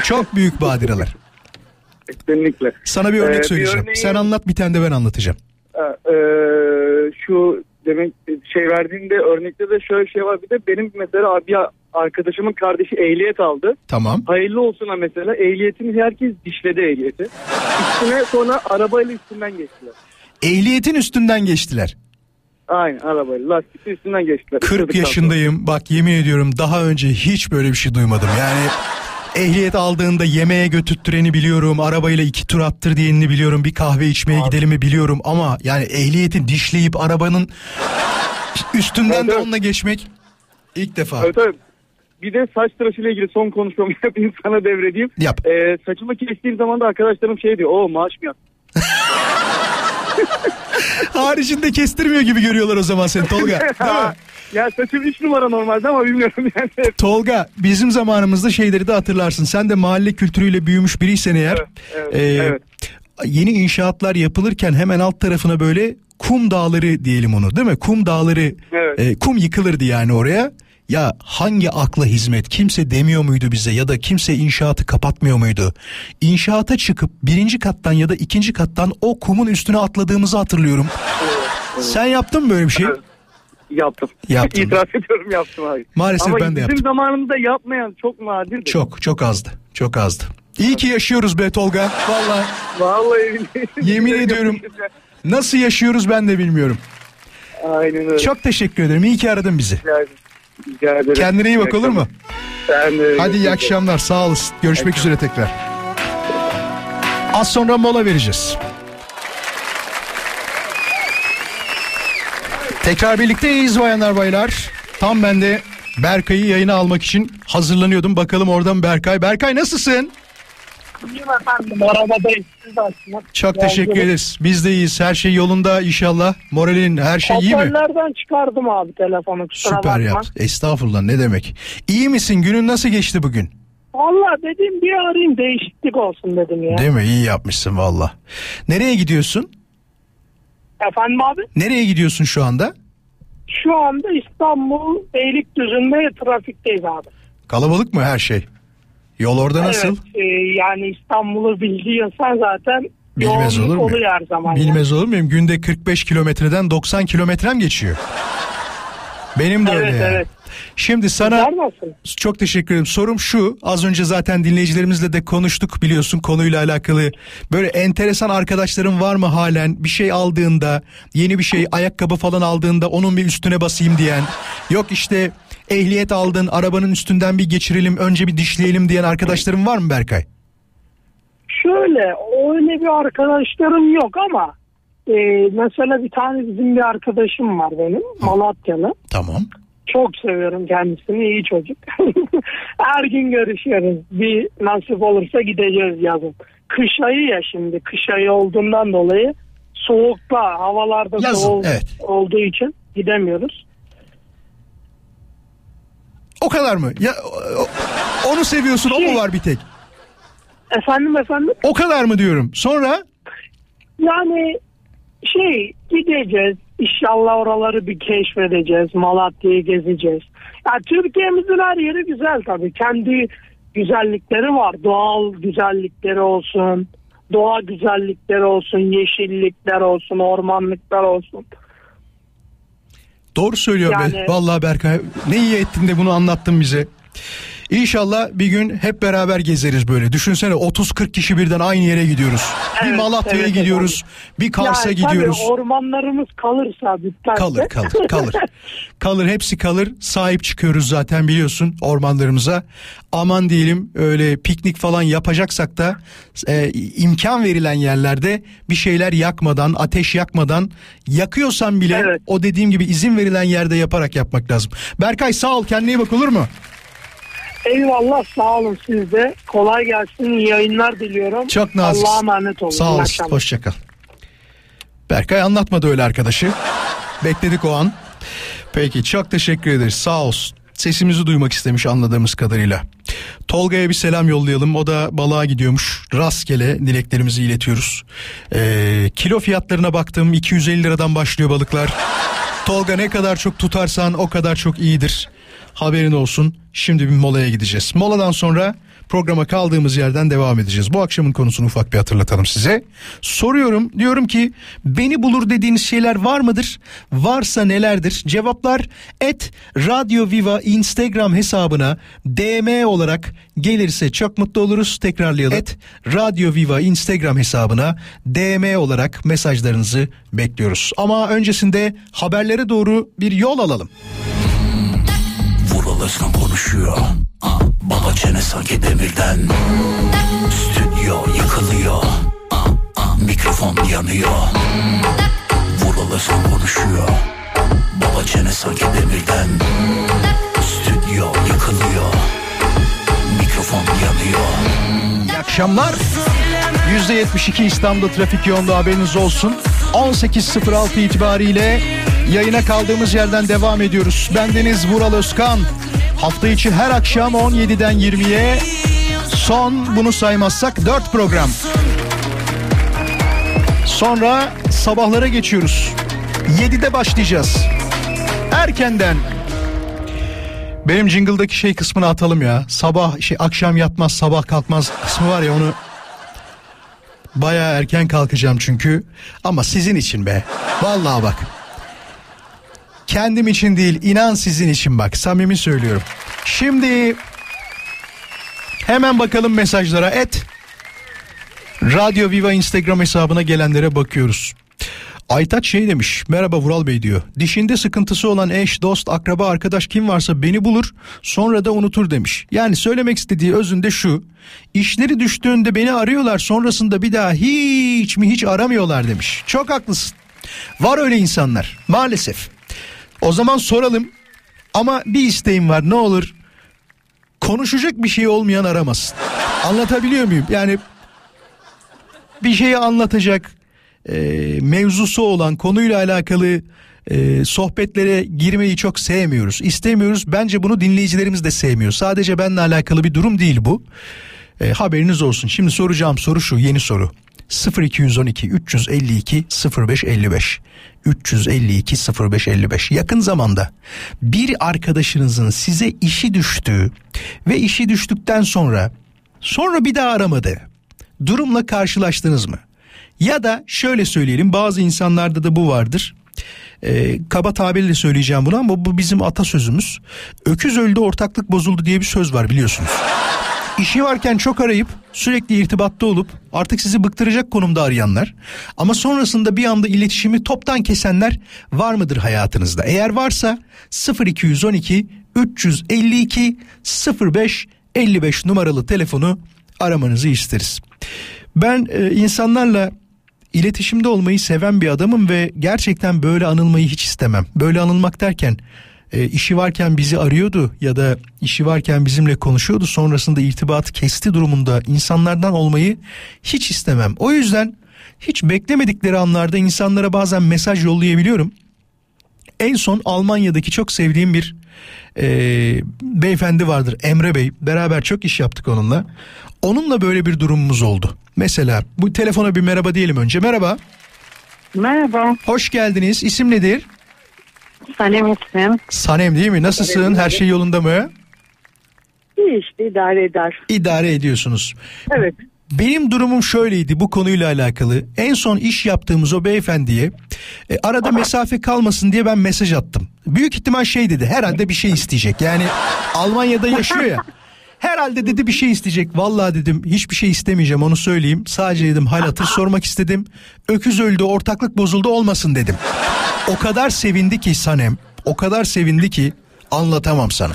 Çok büyük badireler. Kesinlikle. Sana bir örnek Ee, bir söyleyeceğim. örneği- Sen anlat bir tane de ben anlatacağım. Ee, şu demek şey verdiğinde örnekte de şöyle şey var. Bir de benim mesela bir arkadaşımın kardeşi ehliyet aldı. Tamam. Hayırlı olsun ha mesela ehliyetini herkes dişledi ehliyeti. Üstüne sonra arabayla üstünden geçtiler. Ehliyetin üstünden geçtiler. Aynen arabayla lastikli üstünden geçtiler. 40 Isırdıktan yaşındayım. Bak yemin ediyorum daha önce hiç böyle bir şey duymadım. Yani ehliyet aldığında yemeğe götürttüreni biliyorum. Arabayla iki tur attır diyenini biliyorum. Bir kahve içmeye gidelim mi biliyorum. Ama yani ehliyetin dişleyip arabanın üstünden Evet, de onunla geçmek ilk defa. Evet, evet. Bir de saç tıraşıyla ilgili son konuşmamı yapayım sana devredeyim. Yap. Ee, saçımı kestiğim zaman da arkadaşlarım şey diyor. O maaş mı? Haricinde kestirmiyor gibi görüyorlar o zaman seni Tolga. Değil mi? ya saçım 3 numara normalde ama bilmiyorum yani. Tolga bizim zamanımızda şeyleri de hatırlarsın. Sen de mahalle kültürüyle büyümüş biriysen eğer. Evet, evet, e, evet. Yeni inşaatlar yapılırken hemen alt tarafına böyle kum dağları diyelim onu değil mi? Kum dağları Evet. e, kum yıkılırdı yani oraya. Ya hangi akla hizmet kimse demiyor muydu bize ya da kimse inşaatı kapatmıyor muydu? İnşaata çıkıp birinci kattan ya da ikinci kattan o kumun üstüne atladığımızı hatırlıyorum. Sen yaptın mı böyle bir şey? Evet. Yaptım. Yaptın. İtiraf ediyorum yaptım abi. Maalesef Ama ben de bizim yaptım. zamanımızda yapmayan çok nadirdi. Çok çok azdı. Çok azdı. İyi ki yaşıyoruz be Tolga. Vallahi Vallahi. Yemin ediyorum. nasıl yaşıyoruz ben de bilmiyorum. Aynen öyle. Çok teşekkür ederim. İyi ki aradın bizi. Rica ederim. Rica ederim. Kendine iyi bak olur mu? Sen de. Hadi iyi akşamlar. Sağ olasın. Görüşmek üzere tekrar. Az sonra mola vereceğiz. Tekrar birlikteyiz bayanlar baylar. Tam ben de Berkay'ı yayına almak için hazırlanıyordum. Bakalım oradan Berkay. Berkay nasılsın? İyiyim efendim arabadayız. Siz aslında. Çok teşekkür ederiz. Biz de iyiyiz. Her şey yolunda inşallah. Moralin her şey iyi mi? Hoparlörden çıkardım abi telefonu kusura Süper bakma. yap. Estağfurullah ne demek. İyi misin? Günün nasıl geçti bugün? Valla dedim bir arayayım değişiklik olsun dedim ya. Değil mi? İyi yapmışsın valla. Nereye gidiyorsun? Efendim abi Nereye gidiyorsun şu anda? şu anda İstanbul Beylikdüzü'nde trafikteyiz abi. Kalabalık mı her şey? Yol orada nasıl? Evet e, yani İstanbul'u biliyorsan zaten Bilmez olur muyum? oluyor her zaman. Bilmez olur muyum? Günde 45 kilometreden 90 kilometrem geçiyor. Benim de Evet, öyle yani. evet. Şimdi sana çok teşekkür ederim. Sorum şu. Az önce zaten dinleyicilerimizle de konuştuk biliyorsun konuyla alakalı. Böyle enteresan arkadaşların var mı halen? Bir şey aldığında, yeni bir şey, ayakkabı falan aldığında onun bir üstüne basayım diyen. Yok işte ehliyet aldın, arabanın üstünden bir geçirelim, önce bir dişleyelim diyen arkadaşların var mı Berkay? Şöyle öyle bir arkadaşlarım yok ama e, mesela bir tane bizim bir arkadaşım var benim Malatyalı. Tamam. Çok seviyorum kendisini iyi çocuk. Her gün görüşüyoruz. Bir nasip olursa gideceğiz yazın. Kış ayı ya şimdi kış ayı olduğundan dolayı soğukta havalarda Yazın, soğuk evet. olduğu için gidemiyoruz. O kadar mı? Ya onu seviyorsun, o mu var bir tek? Efendim efendim O kadar mı diyorum. Sonra yani şey gideceğiz İnşallah oraları bir keşfedeceğiz. Malatya'yı gezeceğiz. Ya Türkiye'mizin her yeri güzel tabii. Kendi güzellikleri var. Doğal güzellikleri olsun. Doğa güzellikleri olsun. Yeşillikler olsun. Ormanlıklar olsun. Doğru söylüyor be. Yani- Vallahi Berkay ne iyi ettin de bunu anlattın bize. İnşallah bir gün hep beraber gezeriz böyle. Düşünsene 30-40 kişi birden aynı yere gidiyoruz. bir Evet, Malatya'ya evet gidiyoruz. Bir Kars'a Yani gidiyoruz. Tabii ormanlarımız kalırsa bitmezse. Kalır kalır kalır. kalır hepsi kalır. Sahip çıkıyoruz zaten biliyorsun ormanlarımıza. Aman diyelim öyle piknik falan yapacaksak da e, imkan verilen yerlerde bir şeyler yakmadan, ateş yakmadan yakıyorsan bile Evet. o dediğim gibi izin verilen yerde yaparak yapmak lazım. Berkay sağ ol kendine iyi bak olur mu? Eyvallah sağ olun siz de. Kolay gelsin. iyi yayınlar diliyorum. Çok nazik. Allah'a emanet olun. Sağ olasın. akşamlar. Hoşça kal. Berkay anlatmadı öyle arkadaşı. Bekledik o an. Peki çok teşekkür ederiz. Sağ olsun. Sesimizi duymak istemiş anladığımız kadarıyla. Tolga'ya bir selam yollayalım. O da balığa gidiyormuş. Rastgele dileklerimizi iletiyoruz. Ee, kilo fiyatlarına baktım. 250 liradan başlıyor balıklar. Tolga ne kadar çok tutarsan o kadar çok iyidir. Haberin olsun. Şimdi bir molaya gideceğiz. Moladan sonra programa kaldığımız yerden devam edeceğiz. Bu akşamın konusunu ufak bir hatırlatalım size. Soruyorum diyorum ki beni bulur dediğiniz şeyler var mıdır? Varsa nelerdir? Cevaplar et Radyo Viva Instagram hesabına DM olarak gelirse çok mutlu oluruz. Tekrarlayalım. Et Radyo Viva Instagram hesabına DM olarak mesajlarınızı bekliyoruz. Ama öncesinde haberlere doğru bir yol alalım. Vural Özkan konuşuyor. Baba çene sanki demirden. Stüdyo yıkılıyor. Mikrofon yanıyor. Vural Özkan konuşuyor. Baba çene sanki demirden. Stüdyo yıkılıyor. Mikrofon yanıyor. İyi akşamlar. %72 İstanbul'da trafik yoğunluğu haberiniz olsun. 18.06 itibariyle yayına kaldığımız yerden devam ediyoruz. Bendeniz Vural Özkan. Hafta içi her akşam 17'den 20'ye son bunu saymazsak 4 program. Sonra sabahlara geçiyoruz. 7'de başlayacağız. Erkenden benim jingle'daki şey kısmını atalım ya. Sabah şey akşam yatmaz sabah kalkmaz kısmı var ya onu Baya erken kalkacağım çünkü ama sizin için be. Vallahi bak. Kendim için değil inan sizin için bak samimi söylüyorum. Şimdi hemen bakalım mesajlara et. Radyo Viva Instagram hesabına gelenlere bakıyoruz. Aytaç şey demiş merhaba Vural Bey diyor. Dişinde sıkıntısı olan eş, dost, akraba, arkadaş kim varsa beni bulur sonra da unutur demiş. Yani söylemek istediği özünde şu. İşleri düştüğünde beni arıyorlar sonrasında bir daha hiç mi hiç aramıyorlar demiş. Çok haklısın. Var öyle insanlar maalesef. O zaman soralım ama bir isteğim var ne olur konuşacak bir şey olmayan aramasın. Anlatabiliyor muyum? Yani bir şeyi anlatacak e, mevzusu olan konuyla alakalı e, sohbetlere girmeyi çok sevmiyoruz. İstemiyoruz. Bence bunu dinleyicilerimiz de sevmiyor. Sadece benimle alakalı bir durum değil bu. E, haberiniz olsun. Şimdi soracağım soru şu yeni soru. 0212 352 0555 352 0555 yakın zamanda bir arkadaşınızın size işi düştüğü ve işi düştükten sonra sonra bir daha aramadı. Durumla karşılaştınız mı? Ya da şöyle söyleyelim bazı insanlarda da bu vardır. Ee, kaba tabirle söyleyeceğim bunu ama bu bizim atasözümüz. Öküz öldü ortaklık bozuldu diye bir söz var biliyorsunuz. İşi varken çok arayıp sürekli irtibatta olup artık sizi bıktıracak konumda arayanlar ama sonrasında bir anda iletişimi toptan kesenler var mıdır hayatınızda? Eğer varsa 0212 352 05 55 numaralı telefonu aramanızı isteriz. Ben e, insanlarla iletişimde olmayı seven bir adamım ve gerçekten böyle anılmayı hiç istemem. Böyle anılmak derken e, işi varken bizi arıyordu ya da işi varken bizimle konuşuyordu sonrasında irtibatı kesti durumunda insanlardan olmayı hiç istemem. O yüzden hiç beklemedikleri anlarda insanlara bazen mesaj yollayabiliyorum. En son Almanya'daki çok sevdiğim bir e, beyefendi vardır Emre Bey. Beraber çok iş yaptık onunla. Onunla böyle bir durumumuz oldu. Mesela bu telefona bir merhaba diyelim önce. Merhaba. Merhaba. Hoş geldiniz. İsim nedir? Sanem ismim. Sanem değil mi? Nasılsın? Her şey yolunda mı? İyi işte idare eder. İdare ediyorsunuz. Evet. Benim durumum şöyleydi bu konuyla alakalı. En son iş yaptığımız o beyefendiye e, arada mesafe kalmasın diye ben mesaj attım. Büyük ihtimal şey dedi herhalde bir şey isteyecek. Yani Almanya'da yaşıyor ya. Herhalde dedi bir şey isteyecek. Vallahi dedim hiçbir şey istemeyeceğim onu söyleyeyim. Sadece dedim hal hatır sormak istedim. Öküz öldü ortaklık bozuldu olmasın dedim. O kadar sevindi ki Sanem. O kadar sevindi ki anlatamam sana.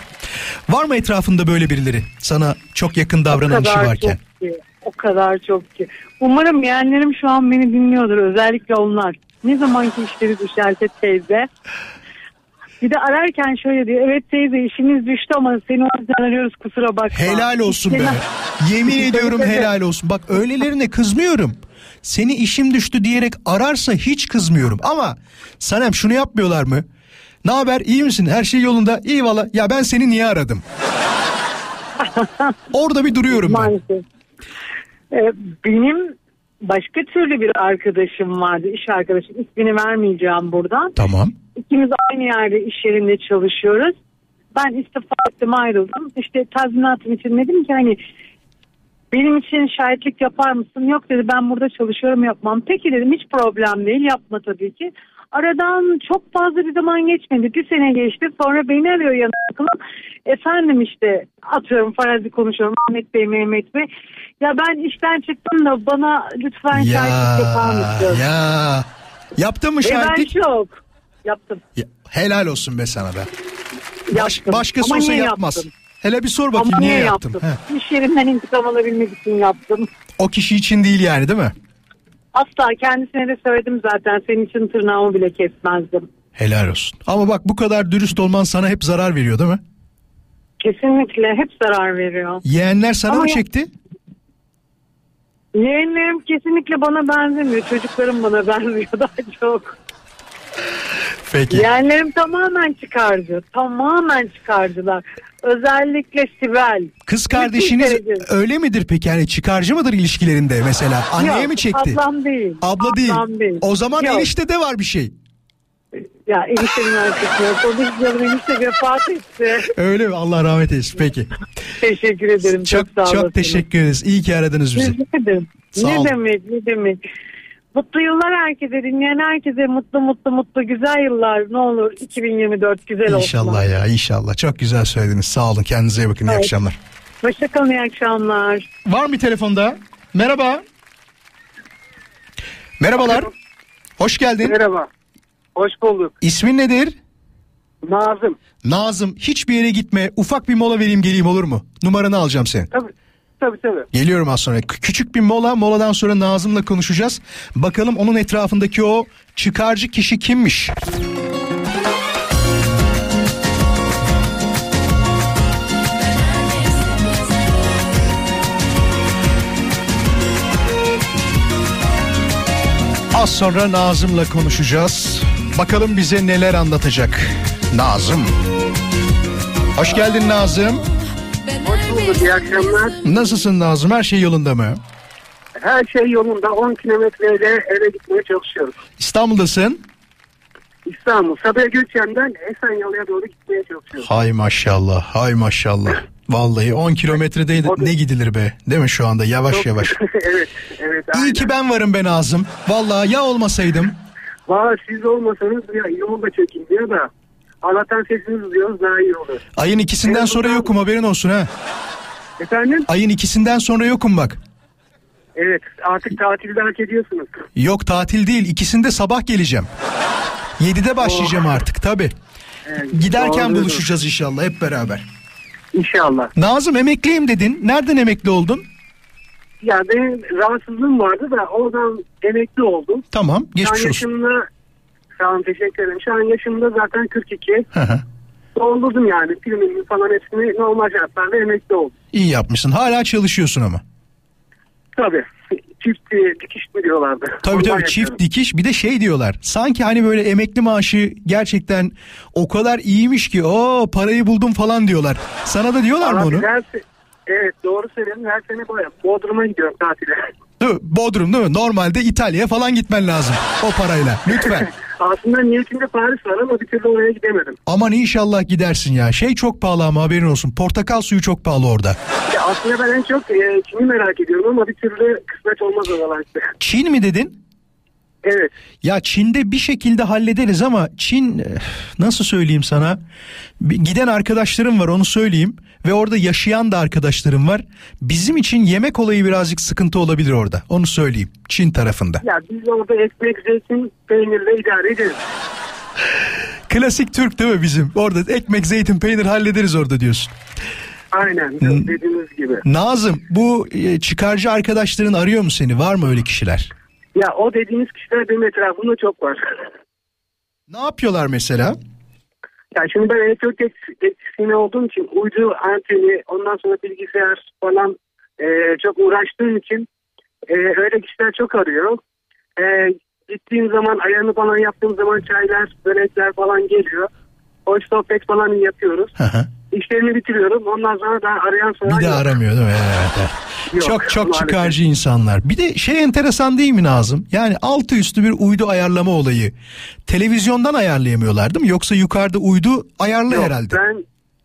Var mı etrafında böyle birileri? Sana çok yakın davranan işi varken. çok ki. O kadar çok ki. Umarım yeğenlerim şu an beni dinliyordur. Özellikle onlar. Ne zamanki işleri düşerse teyze. Bir de ararken şöyle diyor. Evet teyze işimiz düştü ama seni o yüzden arıyoruz kusura bakma. Helal olsun be. Yemin ediyorum helal olsun. Bak öylelerine kızmıyorum. Seni işim düştü diyerek ararsa hiç kızmıyorum. Ama Sanem şunu yapmıyorlar mı? Ne haber iyi misin her şey yolunda iyi valla ya ben seni niye aradım? Orada bir duruyorum ben. Ee, benim başka türlü bir arkadaşım vardı. iş arkadaşım. İsmini vermeyeceğim buradan. Tamam. İkimiz aynı yerde iş yerinde çalışıyoruz. Ben istifa ettim ayrıldım. İşte tazminatım için dedim ki hani benim için şahitlik yapar mısın? Yok dedi ben burada çalışıyorum yapmam. Peki dedim hiç problem değil yapma tabii ki. Aradan çok fazla bir zaman geçmedi. Bir sene geçti. Sonra beni arıyor yanıma. Efendim işte atıyorum farazi konuşuyorum. Ahmet Bey, Mehmet Bey. Ya ben işten çıktım da bana lütfen Ya şahitlik yapar mısın? ya. Yaptın mı Ve ben şahitlik? şok. Yaptım. Ya, helal olsun be sana be. Baş, Yaptım. başkası Ama olsa niye yapmaz. yaptım? Hele bir sor bakayım Ama niye yaptım? Heh. İş yerinden intikam alabilmek için yaptım. O kişi için değil yani değil mi? Asla kendisine de söyledim zaten senin için tırnağımı bile kesmezdim. Helal olsun. Ama bak bu kadar dürüst olman sana hep zarar veriyor değil mi? Kesinlikle hep zarar veriyor. Yeğenler sana Ama mı çekti? Yeğenlerim kesinlikle bana benzemiyor. Çocuklarım bana benziyor daha çok. Peki. Yeğenlerim tamamen çıkarcı. Tamamen çıkarcılar. Özellikle Sibel. Kız kardeşiniz öyle midir peki? Yani çıkarcı mıdır ilişkilerinde mesela? Anneye Yok, mi çekti? Ablam değil. Abla değil. Ablam değil. O zaman Yok. eniştede var bir şey. Ya eniştemin arkasında. Konuşacağım enişte vefat etti. Öyle mi? Allah rahmet eylesin. Peki. Teşekkür ederim. Çok, Çok sağ çok, olasın. teşekkür ederiz. İyi ki aradınız bizi. Rica ederim. Sağ ne ol. demek ne demek. Mutlu yıllar herkese dinleyen herkese mutlu mutlu mutlu güzel yıllar ne olur 2024 güzel olsun. İnşallah ya inşallah. Çok güzel söylediniz. Sağ olun. Kendinize iyi bakın. İyi Evet. akşamlar. Hoşçakalın iyi akşamlar. Var mı telefonda? Merhaba. Merhabalar. Hoş geldin. Merhaba. Hoş bulduk. İsmin nedir? Nazım. Nazım. Hiçbir yere gitme. Ufak bir mola vereyim geleyim olur mu? Numaranı alacağım senin. Tabii tabii. tabii. Geliyorum az sonra. Kü- Küçük bir mola. Moladan sonra Nazım'la konuşacağız. Bakalım onun etrafındaki o çıkarcı kişi kimmiş? Az sonra Nazım'la konuşacağız. Bakalım bize neler anlatacak. Nazım. Hoş geldin Nazım. Hoş bulduk. İyi akşamlar. Nasılsın Nazım? Her şey yolunda mı? Her şey yolunda. 10 kilometreyle eve gitmeye çalışıyoruz. İstanbul'dasın. İstanbul. Sabiha Gökçen'den Esenyalı'ya doğru gitmeye çalışıyoruz. Hay maşallah, hay maşallah. Vallahi 10 kilometrede O da- ne gidilir be değil mi şu anda yavaş yavaş. evet, evet. İyi aynen. ki ben varım be Nazım. Vallahi ya olmasaydım. Valla siz olmasanız ya yol da çekin diyor da Allah'tan sesinizi duyuyoruz daha iyi olur. Ayın ikisinden Evet, sonra yokum haberin olsun ha. Efendim? Ayın ikisinden sonra yokum bak. Evet artık tatilde hak ediyorsunuz. Yok tatil değil ikisinde sabah geleceğim. 7'de başlayacağım artık tabi. Evet, Giderken buluşacağız inşallah hep beraber. İnşallah. Nazım emekliyim dedin. Nereden emekli oldun? Ya benim rahatsızlığım vardı da oradan emekli oldum. Tamam geçmiş olsun. yaşımda olun teşekkür ederim. Şu an yaşımda zaten 42. Hı hı. Doldurdum yani. Primimi falan hepsini normal şartlarda emekli oldum. İyi yapmışsın. Hala çalışıyorsun ama. Tabii. Çift e, dikiş mi diyorlardı. Tabii Ondan tabii çift yapıyorum. dikiş bir de şey diyorlar. Sanki hani böyle emekli maaşı gerçekten o kadar iyiymiş ki o parayı buldum falan diyorlar. Sana da diyorlar mı Abi onu? her se- evet doğru söylüyorum. Her sene baya Bodrum'a gidiyorum tatile. Değil mi? Bodrum değil mi? Normalde İtalya'ya falan gitmen lazım o parayla. Lütfen. Aslında niyetimde Paris var ama bir türlü oraya gidemedim. Aman inşallah gidersin ya. Şey çok pahalı ama haberin olsun. Portakal suyu çok pahalı orada. Ya aslında ben en çok e, Çin'i merak ediyorum ama bir türlü kısmet olmaz oralar işte. Çin mi dedin? Evet. Ya Çin'de bir şekilde hallederiz ama Çin eh, nasıl söyleyeyim sana? Giden arkadaşlarım var onu söyleyeyim ve orada yaşayan da arkadaşlarım var. Bizim için yemek olayı birazcık sıkıntı olabilir orada. Onu söyleyeyim. Çin tarafında. Ya biz orada ekmek, zeytin, peynirle idare ederiz. Klasik Türk değil mi bizim? Orada ekmek, zeytin, peynir hallederiz orada diyorsun. Aynen dediğiniz gibi. Nazım bu e, çıkarcı arkadaşların arıyor mu seni? Var mı öyle kişiler? Ya o dediğiniz kişiler benim etrafımda çok var. Ne yapıyorlar mesela? Ya şimdi ben elektrik teknisyeni olduğum için uydu anteni ondan sonra bilgisayar falan e, çok uğraştığım için e, öyle kişiler çok arıyor. E, gittiğim zaman ayarını falan yaptığım zaman çaylar, börekler falan geliyor. Hoş sohbet falan yapıyoruz. Hı hı. İşlerimi bitiriyorum. Ondan sonra daha arayan soran Bir de yok. aramıyor değil mi? Evet. Yok, çok çok maalesef. çıkarcı insanlar. Bir de şey enteresan değil mi Nazım? Yani altı üstü bir uydu ayarlama olayı. Televizyondan ayarlayamıyorlar değil mi? Yoksa yukarıda uydu ayarlı Yok, herhalde. Ben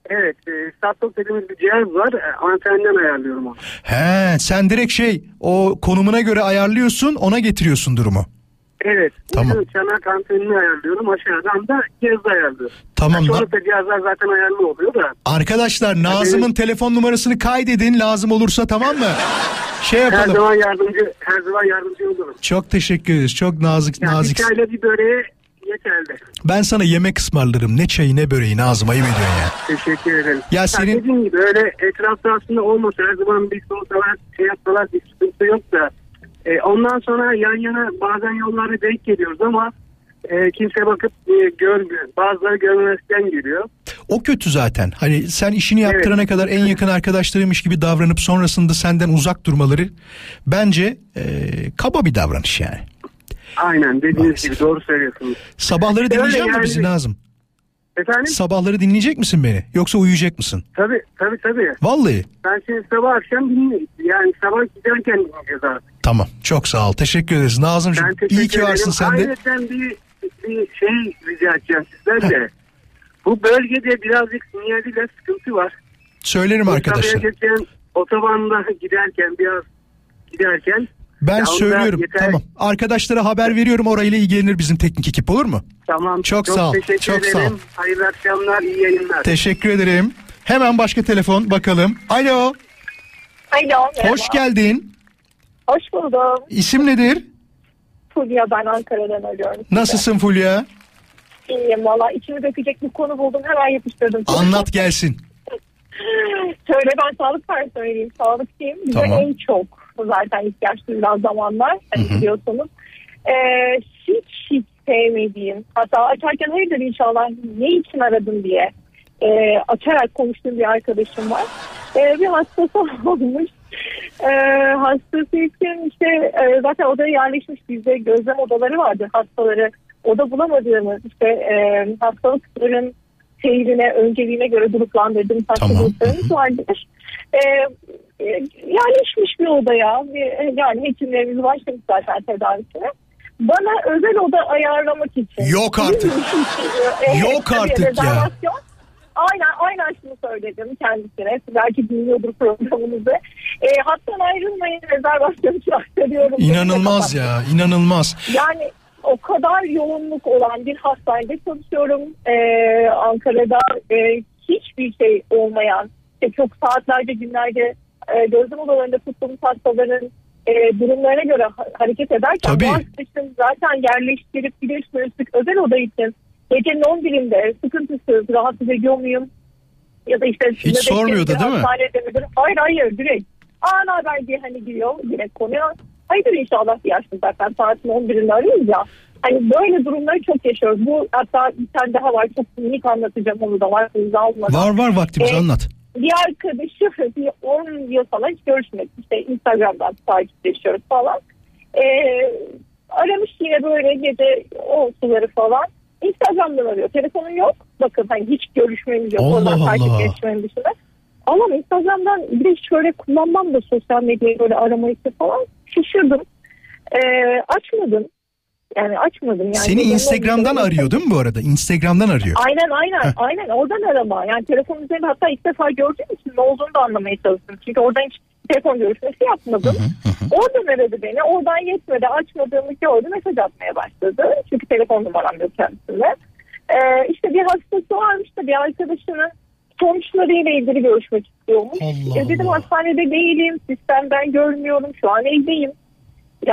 evet e, Startup dediğimiz bir cihaz var. E, antenden ayarlıyorum onu. He, sen direkt şey o konumuna göre ayarlıyorsun ona getiriyorsun durumu. Evet. Tamam. Tamam. Çanak antenini ayarlıyorum. Aşağıdan da cihazı ayarlıyorum. Tamam Yani da- Sonrasında cihazlar zaten ayarlı oluyor da. Arkadaşlar Nazım'ın telefon numarasını kaydedin lazım olursa tamam mı? Şey Her yapalım. zaman yardımcı her zaman yardımcı olurum. Çok teşekkür ederiz. Çok nazik Yani bir nazik. çayla bir böreğe yeterli. Ben sana yemek ısmarlarım. Ne çayı ne böreği Nazım ayıp ediyorsun ya. Teşekkür ederim. Ya senin- dediğim gibi öyle etrafta aslında olmasa her zaman bir sorsalar şey yapsalar bir sıkıntı yok da e, ondan sonra yan yana bazen yollarda denk geliyoruz ama e, kimse bakıp e, görmüyor. Bazıları görmezden geliyor. O kötü zaten. Hani sen işini yaptırana kadar en yakın arkadaşlarıymış gibi davranıp sonrasında senden uzak durmaları bence e, kaba bir davranış yani. Aynen dediğiniz Maalesef. gibi doğru söylüyorsunuz. Sabahları dinleyecek misin yani. bizi Nazım? Efendim? Sabahları dinleyecek misin beni? Yoksa uyuyacak mısın? Tabii tabii tabii. Vallahi. Ben şimdi sabah akşam dinleyeyim. Yani sabah giderken dinleyeceğiz artık. Tamam. Çok sağ ol. Teşekkür ederiz. Nazımcığım Ben teşekkür iyi ki varsın sen de. Ayrıca bir, bir şey rica edeceğim sizden de. Bu bölgede birazcık sinyaliyle sıkıntı var. Söylerim arkadaşlar. Geçen otobanda giderken biraz giderken. Ben Ya söylüyorum. yeter- Tamam. Arkadaşlara haber veriyorum. Orayla ilgilenir bizim teknik ekip olur mu? Tamam. Çok sağ ol, Teşekkür çok ederim. sağ ol. Hayırlı akşamlar, iyi yayınlar. Teşekkür ederim. Hemen başka telefon bakalım. Alo. Alo. merhaba. Hoş geldin. Hoş buldum. İsim nedir? Fulya ben Ankara'dan arıyorum. size. Nasılsın Fulya? İyiyim valla. İçimi dökecek bir konu buldum. Hemen yapıştırdım. Anlat gelsin. Şöyle ben sağlık personeliyim. Sağlıkçıyım. Bize Tamam. en çok zaten ihtiyaç duyulan zamanlar. Hani biliyorsunuz. Ee, hiç hiç sevmediğim. Hatta açarken hayırdır inşallah ne için aradın diye. e, açarak konuştuğum bir arkadaşım var. E, bir hastası olmuş. E, hastası için işte e, zaten odaya yerleşmiş bizde gözlem odaları vardır hastaları. Oda bulamadığımız işte e, hastalıkların seyrine, önceliğine göre gruplandırdığımız Tamam. hastalıklarımız vardır. E, e, yerleşmiş bir odaya bir, yani hekimlerimiz başlamış zaten tedavisine. Bana özel oda ayarlamak için. Yok artık. Yok artık ya. Aynen aynen şunu söyledim kendisine. Belki dinliyordur programımızı. E, hattan ayrılmayın rezervasyon aktarıyorum. İnanılmaz ya inanılmaz. Yani o kadar yoğunluk olan bir hastanede çalışıyorum. E, Ankara'da e, hiçbir şey olmayan, işte çok saatlerce günlerce e, gözlem odalarında tuttuğumuz hastaların e, durumlarına göre ha- hareket ederken Tabii. bu arkadaşım zaten yerleştirip bilirsiniz özel oda için gecenin 11'inde sıkıntısız rahatsız ediyor muyum? Ya da işte Hiç sormuyordu değil mi? Hayır hayır direkt. Aa ne haber diye hani giriyor direkt konuya. Hayırdır inşallah diye açtım zaten saatin 11'inde arıyoruz ya. Hani böyle durumları çok yaşıyoruz. Bu hatta bir tane daha var çok minik anlatacağım onu da var. Almadan. Var var vaktimiz E, anlat. bir arkadaşı bir 10 yıl falan hiç görüşmedik. İşte Instagram'dan takipleşiyoruz falan. Ee, aramış yine böyle gece o suları falan. Instagram'dan arıyor. Telefonun yok. Bakın hani hiç görüşmemiz yok. Allah Oradan takipleşmenin dışında. Ama Instagram'dan bir de hiç şöyle kullanmam da sosyal medyayı böyle aramayı falan. Şaşırdım. Ee, açmadım. Yani açmadım. Yani Seni Instagram'dan 11'inde arıyor değil mi bu arada? Instagram'dan arıyor. Aynen aynen Heh. aynen oradan arama. Yani telefon üzerinde hatta ilk defa gördüğüm için ne olduğunu da anlamaya çalıştım. Çünkü oradan hiç telefon görüşmesi yapmadım. Oradan aradı beni. Oradan yetmedi. Açmadığımı gördü. Mesaj atmaya başladı. Çünkü telefon numaram yok kendisinde. Ee, işte bir hastası varmış da bir arkadaşının sonuçlarıyla ilgili görüşmek istiyormuş. Allah E dedim Allah. hastanede değilim. Sistemden görmüyorum. Şu an evdeyim.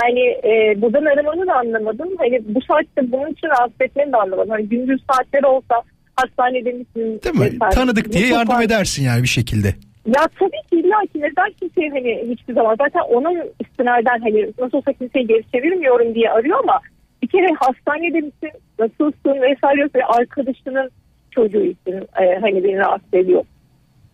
Yani e, buradan aramanı da anlamadım. Hani bu saatte bunun için rahatsız etmeni de anlamadım. Hani gündüz saatleri olsa hastanede misin? Değil mi? vesaire. Tanıdık diye yardım edersin yani bir şekilde. Ya tabii ki illa ki neden kimseye hani hiçbir zaman zaten onun istinaden hani nasıl olsa kimseyi geri çevirmiyorum diye arıyor ama bir kere hastanede misin nasılsın vesaire ve arkadaşının çocuğu için e, hani beni rahatsız ediyor.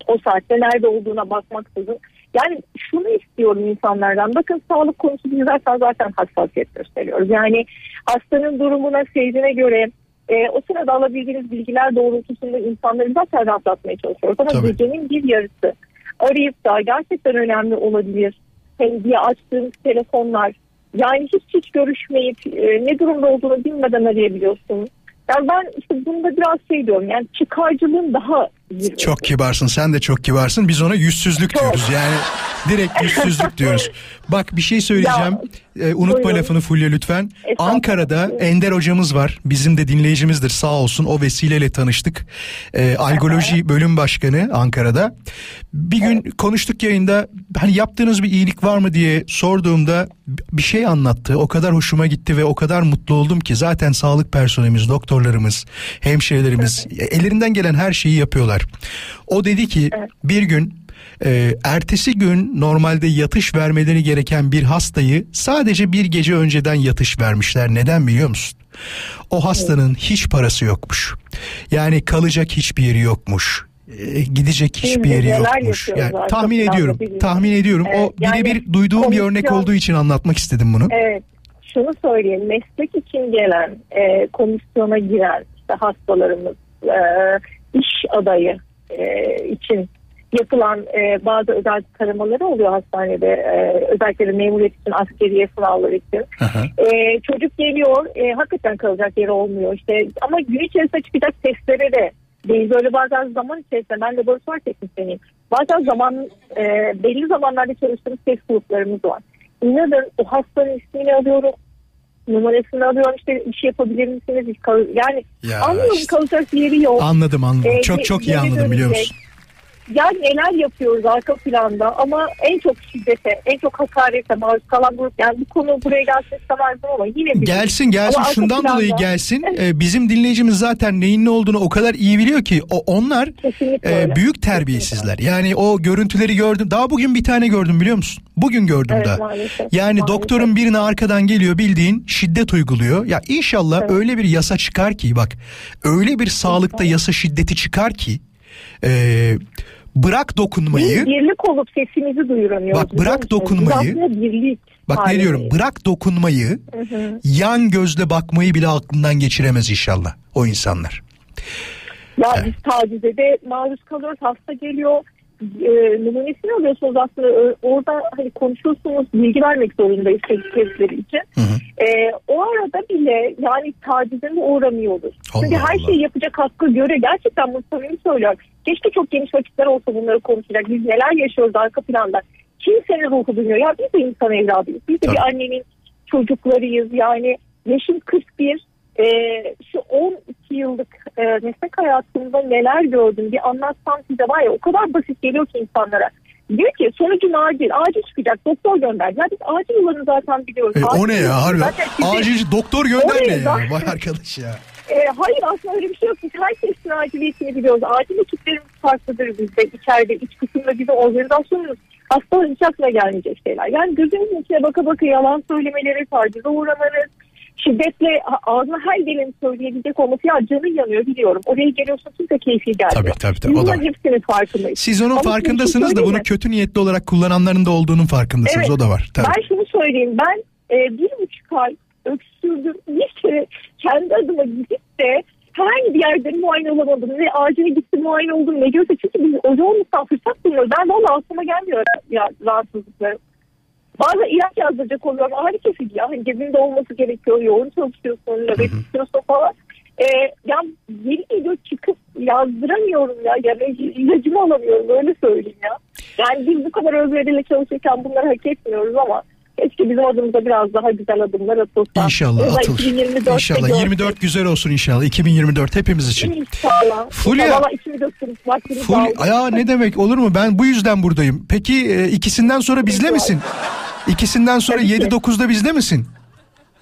O saatte nerede olduğuna bakmaksızın. Yani şunu istiyorum insanlardan. Bakın sağlık konusu biz zaten zaten hassasiyet gösteriyoruz. Yani hastanın durumuna, seyirine göre e, o sırada alabildiğiniz bilgiler doğrultusunda insanları zaten rahatlatmaya çalışıyoruz. Ama Tabii. gecenin bir yarısı arayıp da gerçekten önemli olabilir. Hani diye açtığınız telefonlar yani hiç hiç görüşmeyip e, ne durumda olduğunu bilmeden arayabiliyorsunuz. Yani ben işte bunda biraz şey diyorum yani çıkarcılığın daha. Çok kibarsın sen de çok kibarsın. Biz ona yüzsüzlük Çok. diyoruz yani direkt yüzsüzlük diyoruz. Bak bir şey söyleyeceğim. Ee, unutma buyurun. lafını Fulya lütfen. Ankara'da Ender hocamız var. Bizim de dinleyicimizdir sağ olsun. O vesileyle tanıştık. Ee, algoloji bölüm başkanı Ankara'da. Bir gün konuştuk yayında hani yaptığınız bir iyilik var mı diye sorduğumda bir şey anlattı. O kadar hoşuma gitti ve o kadar mutlu oldum ki zaten sağlık personelimiz, doktorlarımız, hemşirelerimiz ellerinden gelen her şeyi yapıyorlar. O dedi ki bir gün e, ertesi gün normalde yatış vermeleri gereken bir hastayı sadece bir gece önceden yatış vermişler. Neden biliyor musun? O hastanın hiç parası yokmuş. Yani kalacak hiçbir yeri yokmuş. E, gidecek hiçbir yeri yokmuş. Yani tahmin ediyorum. Tahmin ediyorum. o Evet, yani birebir duyduğum bir örnek olduğu için anlatmak istedim bunu. Evet. Şunu söyleyeyim. Meslek için gelen, e, komisyona giren işte hastalarımız, e, iş adayı e, için yapılan e, bazı özel taramaları oluyor hastanede. E, özellikle de memuriyet için, askeriye sınavları için. Aha. E, çocuk geliyor, e, hakikaten kalacak yeri olmuyor. işte Ama gün içerisinde çıkacak testlere de değil. Böyle bazen zaman içerisinde, ben laboratuvar teknisyeniyim. Bazen zaman, e, belli zamanlarda çalıştığımız test gruplarımız var. İnanın o hastanın ismini alıyorum, numarasını alıyorum işte iş yapabilir misiniz? Yani Ya anlıyorum işte. kalacak yeri yok. Anladım anladım. Ee, çok çok iyi anladım biliyor musun? Ya neler yapıyoruz arka planda ama en çok şiddete, en çok hakarete maruz kalan grup. Yani bu konu buraya gelsin istemezdim ama yine bir Gelsin gelsin Ama şundan planda- dolayı gelsin. Ee, bizim dinleyicimiz zaten neyin ne olduğunu o kadar iyi biliyor ki o onlar e, büyük terbiyesizler. Yani o görüntüleri gördüm. Daha bugün bir tane gördüm biliyor musun? Bugün gördüm Evet, da. maalesef, Yani maalesef. doktorun birine arkadan geliyor bildiğin şiddet uyguluyor. Ya inşallah Evet. öyle bir yasa çıkar ki bak öyle bir sağlıkta yasa şiddeti çıkar ki e, bırak dokunmayı Biz birlik olup sesimizi duyuramıyoruz. Bak, bırak dokunmayı. Biz aslında birlik bak ne diyorum bırak dokunmayı Hı hı. yan gözle bakmayı bile aklından geçiremez inşallah o insanlar. Ya biz tacize de maruz kalıyoruz. Hasta geliyor. E, numunesini alıyorsunuz aslında orada hani konuşuyorsunuz bilgi vermek zorundayız testleri için. E, o arada bile yani tacize mi uğramıyoruz. Allah Çünkü her Allah. şeyi yapacak hakkı göre gerçekten bunu samimi söylüyorum. Keşke çok geniş vakitler olsa bunları konuşacak. Biz neler yaşıyoruz arka planda. Kimsenin ruhu duymuyor. Ya biz de insan evladıyız. Biz de Tabii. bir annenin çocuklarıyız. Yani yaşım 41. E, şu 12 yıllık e, meslek hayatımda neler gördüm bir anlatsam size var ya o kadar basit geliyor ki insanlara. Diyor ki sonucun acil, acil çıkacak doktor gönder. Ya biz acil yıllarını zaten biliyoruz. E, o ne ya harbi? Acil doktor gönder ne ya? Vay arkadaş ya. e, hayır aslında öyle bir şey yok. Biz herkesin aciliyetini biliyoruz. Acil ekiplerimiz farklıdır bizde. İçeride iç kısımda bizim organizasyonumuz hastaların hiç aklına gelmeyecek şeyler. Yani gözümüzün içine baka baka yalan söylemeleri, tacize uğramaları, şiddetle ağzına her geleni söyleyebilecek olması ya canın yanıyor biliyorum. Oraya geliyorsun kimse keyfi gelmiyor. Tabii, tabii, tabii, o da hepsinin farkındayız. Siz onun Ama şunu farkındasınız da bunu kötü niyetli olarak kullananların da olduğunun farkındasınız. Evet. O da var. Tabii. Ben şunu söyleyeyim. Ben e, bir buçuk ay öksürdüm. Bir kere kendi adıma gidip de herhangi bir yerde muayene olamadım. Ne acile gittim muayene oldum ne görse. Çünkü biz o yoğunluktan fırsat bulmuyoruz. Ben valla aklıma gelmiyor ya rahatsızlıklarım. Bazen ilaç yazdıracak oluyorum. Ağrı kesici ya. Hani cebinde olması gerekiyor. Yoğun çalışıyorsun, nöbet tutuyorsun falan. Ee, ya yeri geliyor çıkıp yazdıramıyorum ya. Ya ilacımı alamıyorum öyle söyleyeyim ya. Yani biz bu kadar özveriyle çalışırken bunları hak etmiyoruz ama keşke bizim adımıza biraz daha güzel adımlar atılsa. İnşallah atılır. 2024'te İnşallah görsek. 24 güzel olsun inşallah. 2024 hepimiz için. İnşallah. Fulya. Aldım. ya ne demek olur mu? Ben bu yüzden buradayım. Peki e, ikisinden sonra bizle misin? İkisinden sonra Tabii ki. 7-9'da bizde misin?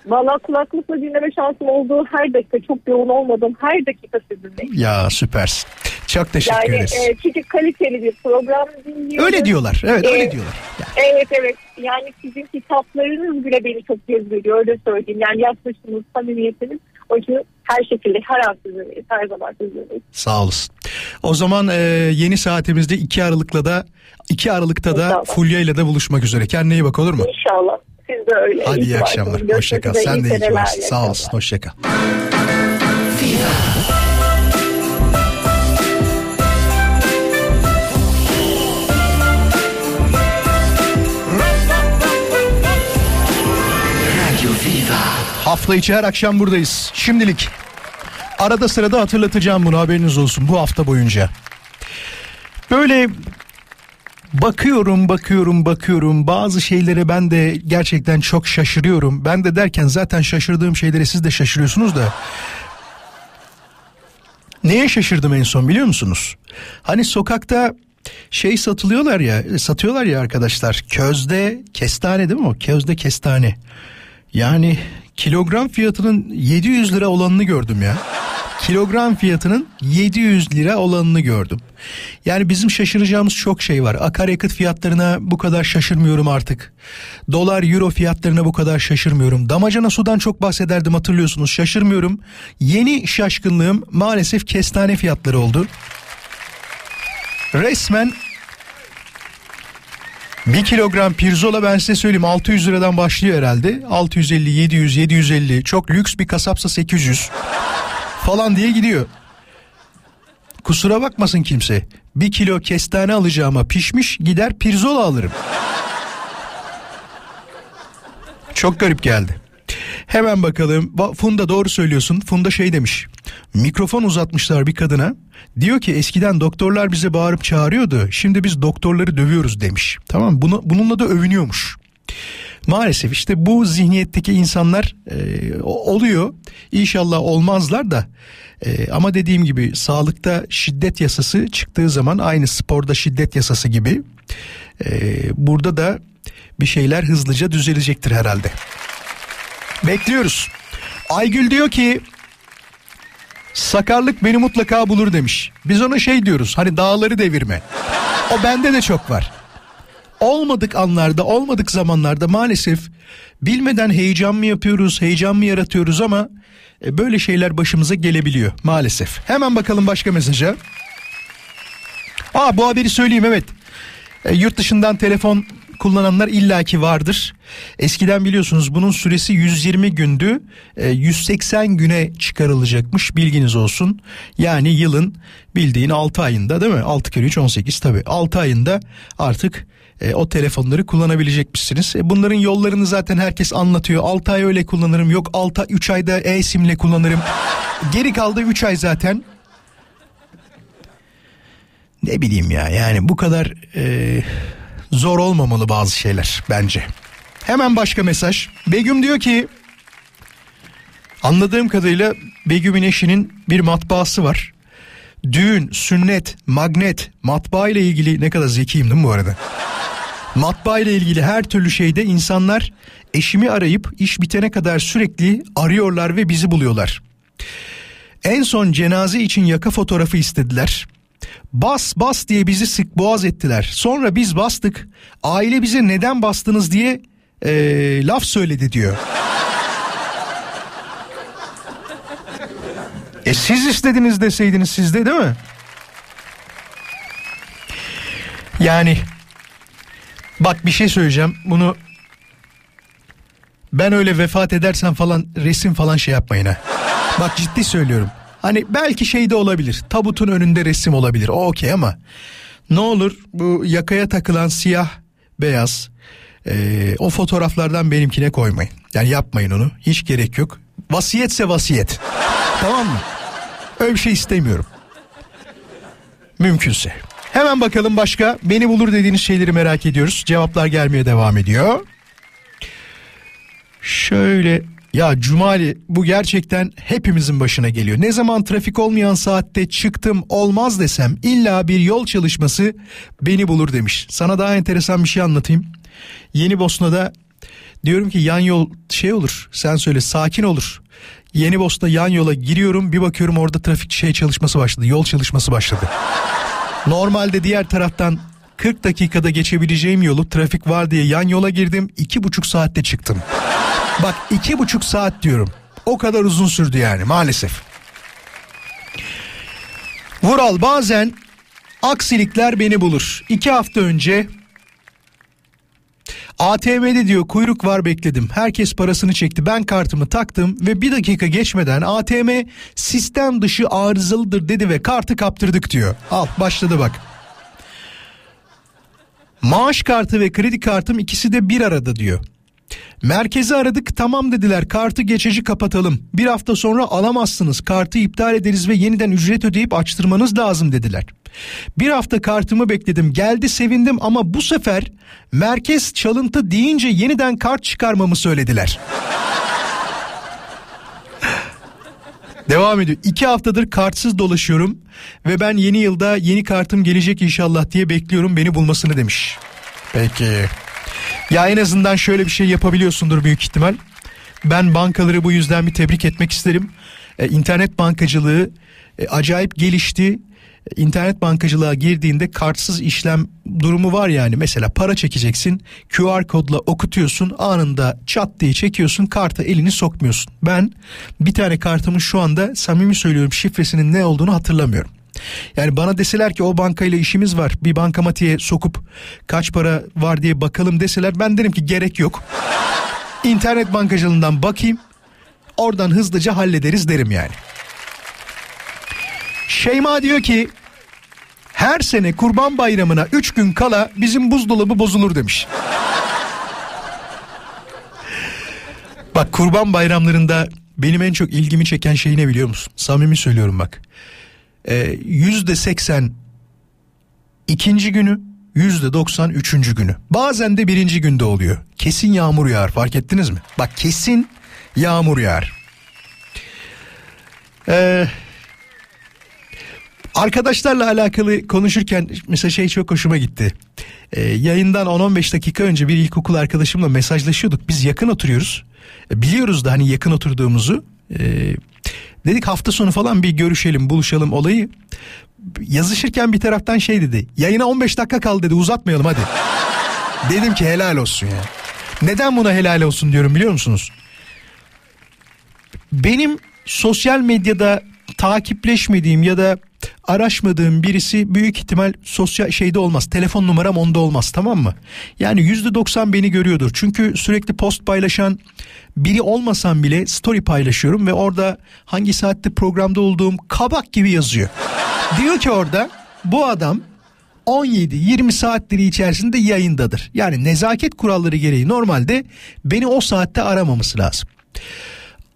Valla kulaklıkla dinleme şansım olduğu her dakika çok yoğun olmadım. Her dakika sizinleyim. Ya süpersin. Çok teşekkür Yani ederiz. e, çünkü kaliteli bir program dinliyoruz. öyle diyorlar. Evet öyle e, diyorlar. Ya, Evet evet. Yani sizin kitaplarınız bile beni çok cezbediyor öyle söyleyeyim. Yani yaklaşımınız, samimiyetiniz. O yüzden her şekilde her an sizinleyiz. Her zaman sizinleyiz. sağ olasın. O zaman e, yeni saatimizde 2 Aralık'la da 2 Aralık'ta da İnşallah. Fulya ile de buluşmak üzere. Kendine iyi bak olur mu? İnşallah. Siz de öyle. Hadi iyi ki akşamlar. varsınız. Hoşça kal. Görüşmek Sen de iyi ki varsın. iyi Sağ akşamlar. olasın. Hoşça kal. Radio Viva. Hafta içi her akşam buradayız. Şimdilik arada sırada hatırlatacağım bunu haberiniz olsun bu hafta boyunca. Böyle bakıyorum bakıyorum bakıyorum bazı şeylere ben de gerçekten çok şaşırıyorum. Ben de derken zaten şaşırdığım şeylere siz de şaşırıyorsunuz da. Neye şaşırdım en son biliyor musunuz? Hani sokakta şey satılıyorlar ya satıyorlar ya arkadaşlar közde kestane değil mi o közde kestane. Yani kilogram fiyatının 700 lira olanını gördüm ya. Kilogram fiyatının 700 lira olanını gördüm. Yani bizim şaşıracağımız çok şey var. Akaryakıt fiyatlarına bu kadar şaşırmıyorum artık. Dolar, euro fiyatlarına bu kadar şaşırmıyorum. Damacana sudan çok bahsederdim hatırlıyorsunuz. Şaşırmıyorum. Yeni şaşkınlığım maalesef kestane fiyatları oldu. Resmen bir kilogram pirzola ben size söyleyeyim 600 liradan başlıyor herhalde. 650, 700, 750 çok lüks bir kasapsa 800 falan diye gidiyor. Kusura bakmasın kimse. Bir kilo kestane alacağıma pişmiş gider pirzola alırım. Çok garip geldi. Hemen bakalım. Ba- Funda doğru söylüyorsun. Funda şey demiş. Mikrofon uzatmışlar bir kadına. Diyor ki eskiden doktorlar bize bağırıp çağırıyordu. Şimdi biz doktorları dövüyoruz demiş. Tamam bunu bununla da övünüyormuş. Maalesef işte bu zihniyetteki insanlar e, oluyor. İnşallah olmazlar da. E, ama dediğim gibi sağlıkta şiddet yasası çıktığı zaman aynı sporda şiddet yasası gibi e, burada da bir şeyler hızlıca düzelecektir herhalde. Bekliyoruz. Aygül diyor ki sakarlık beni mutlaka bulur demiş. Biz ona şey diyoruz hani dağları devirme. O bende de çok var. Olmadık anlarda olmadık zamanlarda maalesef bilmeden heyecan mı yapıyoruz heyecan mı yaratıyoruz ama e, böyle şeyler başımıza gelebiliyor maalesef. Hemen bakalım başka mesaja. Aa bu haberi söyleyeyim evet. E, yurt dışından telefon kullananlar illaki vardır. Eskiden biliyorsunuz bunun süresi 120 gündü. E, 180 güne çıkarılacakmış bilginiz olsun. Yani yılın bildiğin 6 ayında değil mi? 6 kere 3 18 tabii. 6 ayında artık e, o telefonları kullanabilecekmişsiniz. E, bunların yollarını zaten herkes anlatıyor. 6 ay öyle kullanırım. Yok 6 3 ayda e-simle kullanırım. Geri kaldı 3 ay zaten. Ne bileyim ya yani bu kadar e, zor olmamalı bazı şeyler bence. Hemen başka mesaj. Begüm diyor ki anladığım kadarıyla Begüm'ün eşinin bir matbaası var. Düğün, sünnet, magnet, matbaa ile ilgili ne kadar zekiyim değil mi bu arada? Matbaa ile ilgili her türlü şeyde insanlar eşimi arayıp iş bitene kadar sürekli arıyorlar ve bizi buluyorlar. En son cenaze için yaka fotoğrafı istediler. Bas bas diye bizi sık boğaz ettiler. Sonra biz bastık. Aile bize neden bastınız diye ee, laf söyledi diyor. E siz istediniz deseydiniz sizde değil mi? Yani bak bir şey söyleyeceğim. Bunu ben öyle vefat edersem falan resim falan şey yapmayın ha. Bak ciddi söylüyorum. Hani belki şey de olabilir. Tabutun önünde resim olabilir. O okey ama ne olur bu yakaya takılan siyah beyaz e, o fotoğraflardan benimkine koymayın. Yani yapmayın onu. Hiç gerek yok. Vasiyetse vasiyet. tamam mı? Öyle bir şey istemiyorum. Mümkünse. Hemen bakalım başka beni bulur dediğiniz şeyleri merak ediyoruz. Cevaplar gelmeye devam ediyor. Şöyle ya Cumali bu gerçekten hepimizin başına geliyor. Ne zaman trafik olmayan saatte çıktım olmaz desem illa bir yol çalışması beni bulur demiş. Sana daha enteresan bir şey anlatayım. Yeni Bosna'da diyorum ki yan yol şey olur sen söyle sakin olur. Yeni Bosna yan yola giriyorum bir bakıyorum orada trafik şey çalışması başladı yol çalışması başladı. Normalde diğer taraftan 40 dakikada geçebileceğim yolu trafik var diye yan yola girdim iki buçuk saatte çıktım. Bak iki buçuk saat diyorum. O kadar uzun sürdü yani maalesef. Vural bazen aksilikler beni bulur. İki hafta önce ATM'de diyor kuyruk var bekledim. Herkes parasını çekti. Ben kartımı taktım ve bir dakika geçmeden ATM sistem dışı arızalıdır dedi ve kartı kaptırdık diyor. Al başladı bak. Maaş kartı ve kredi kartım ikisi de bir arada diyor. Merkezi aradık tamam dediler kartı geçici kapatalım. Bir hafta sonra alamazsınız kartı iptal ederiz ve yeniden ücret ödeyip açtırmanız lazım dediler. Bir hafta kartımı bekledim geldi sevindim ama bu sefer merkez çalıntı deyince yeniden kart çıkarmamı söylediler. Devam ediyor. İki haftadır kartsız dolaşıyorum ve ben yeni yılda yeni kartım gelecek inşallah diye bekliyorum beni bulmasını demiş. Peki. Ya en azından şöyle bir şey yapabiliyorsundur büyük ihtimal. Ben bankaları bu yüzden bir tebrik etmek isterim. Ee, internet bankacılığı e, acayip gelişti. İnternet bankacılığa girdiğinde kartsız işlem durumu var yani. Mesela para çekeceksin QR kodla okutuyorsun anında çat diye çekiyorsun karta elini sokmuyorsun. Ben bir tane kartımın şu anda samimi söylüyorum şifresinin ne olduğunu hatırlamıyorum. Yani bana deseler ki o bankayla işimiz var bir bankamatiğe sokup kaç para var diye bakalım deseler ben derim ki gerek yok. İnternet bankacılığından bakayım oradan hızlıca hallederiz derim yani. Şeyma diyor ki her sene kurban bayramına 3 gün kala bizim buzdolabı bozulur demiş. bak kurban bayramlarında benim en çok ilgimi çeken şey ne biliyor musun? Samimi söylüyorum bak. Ee, yüzde seksen ikinci günü yüzde doksan üçüncü günü. Bazen de birinci günde oluyor. Kesin yağmur yağar fark ettiniz mi? Bak kesin yağmur yağar. Ee, arkadaşlarla alakalı konuşurken mesela şey çok hoşuma gitti. Ee, yayından 10-15 dakika önce bir ilkokul arkadaşımla mesajlaşıyorduk. Biz yakın oturuyoruz. Ee, biliyoruz da hani yakın oturduğumuzu. Ee, dedik hafta sonu falan bir görüşelim buluşalım olayı. Yazışırken bir taraftan şey dedi. Yayına 15 dakika kaldı dedi uzatmayalım hadi. Dedim ki helal olsun ya. Neden buna helal olsun diyorum biliyor musunuz? Benim sosyal medyada takipleşmediğim ya da araşmadığım birisi büyük ihtimal sosyal şeyde olmaz. Telefon numaram onda olmaz tamam mı? Yani yüzde doksan beni görüyordur. Çünkü sürekli post paylaşan biri olmasam bile story paylaşıyorum ve orada hangi saatte programda olduğum kabak gibi yazıyor. Diyor ki orada bu adam 17-20 saatleri içerisinde yayındadır. Yani nezaket kuralları gereği normalde beni o saatte aramaması lazım.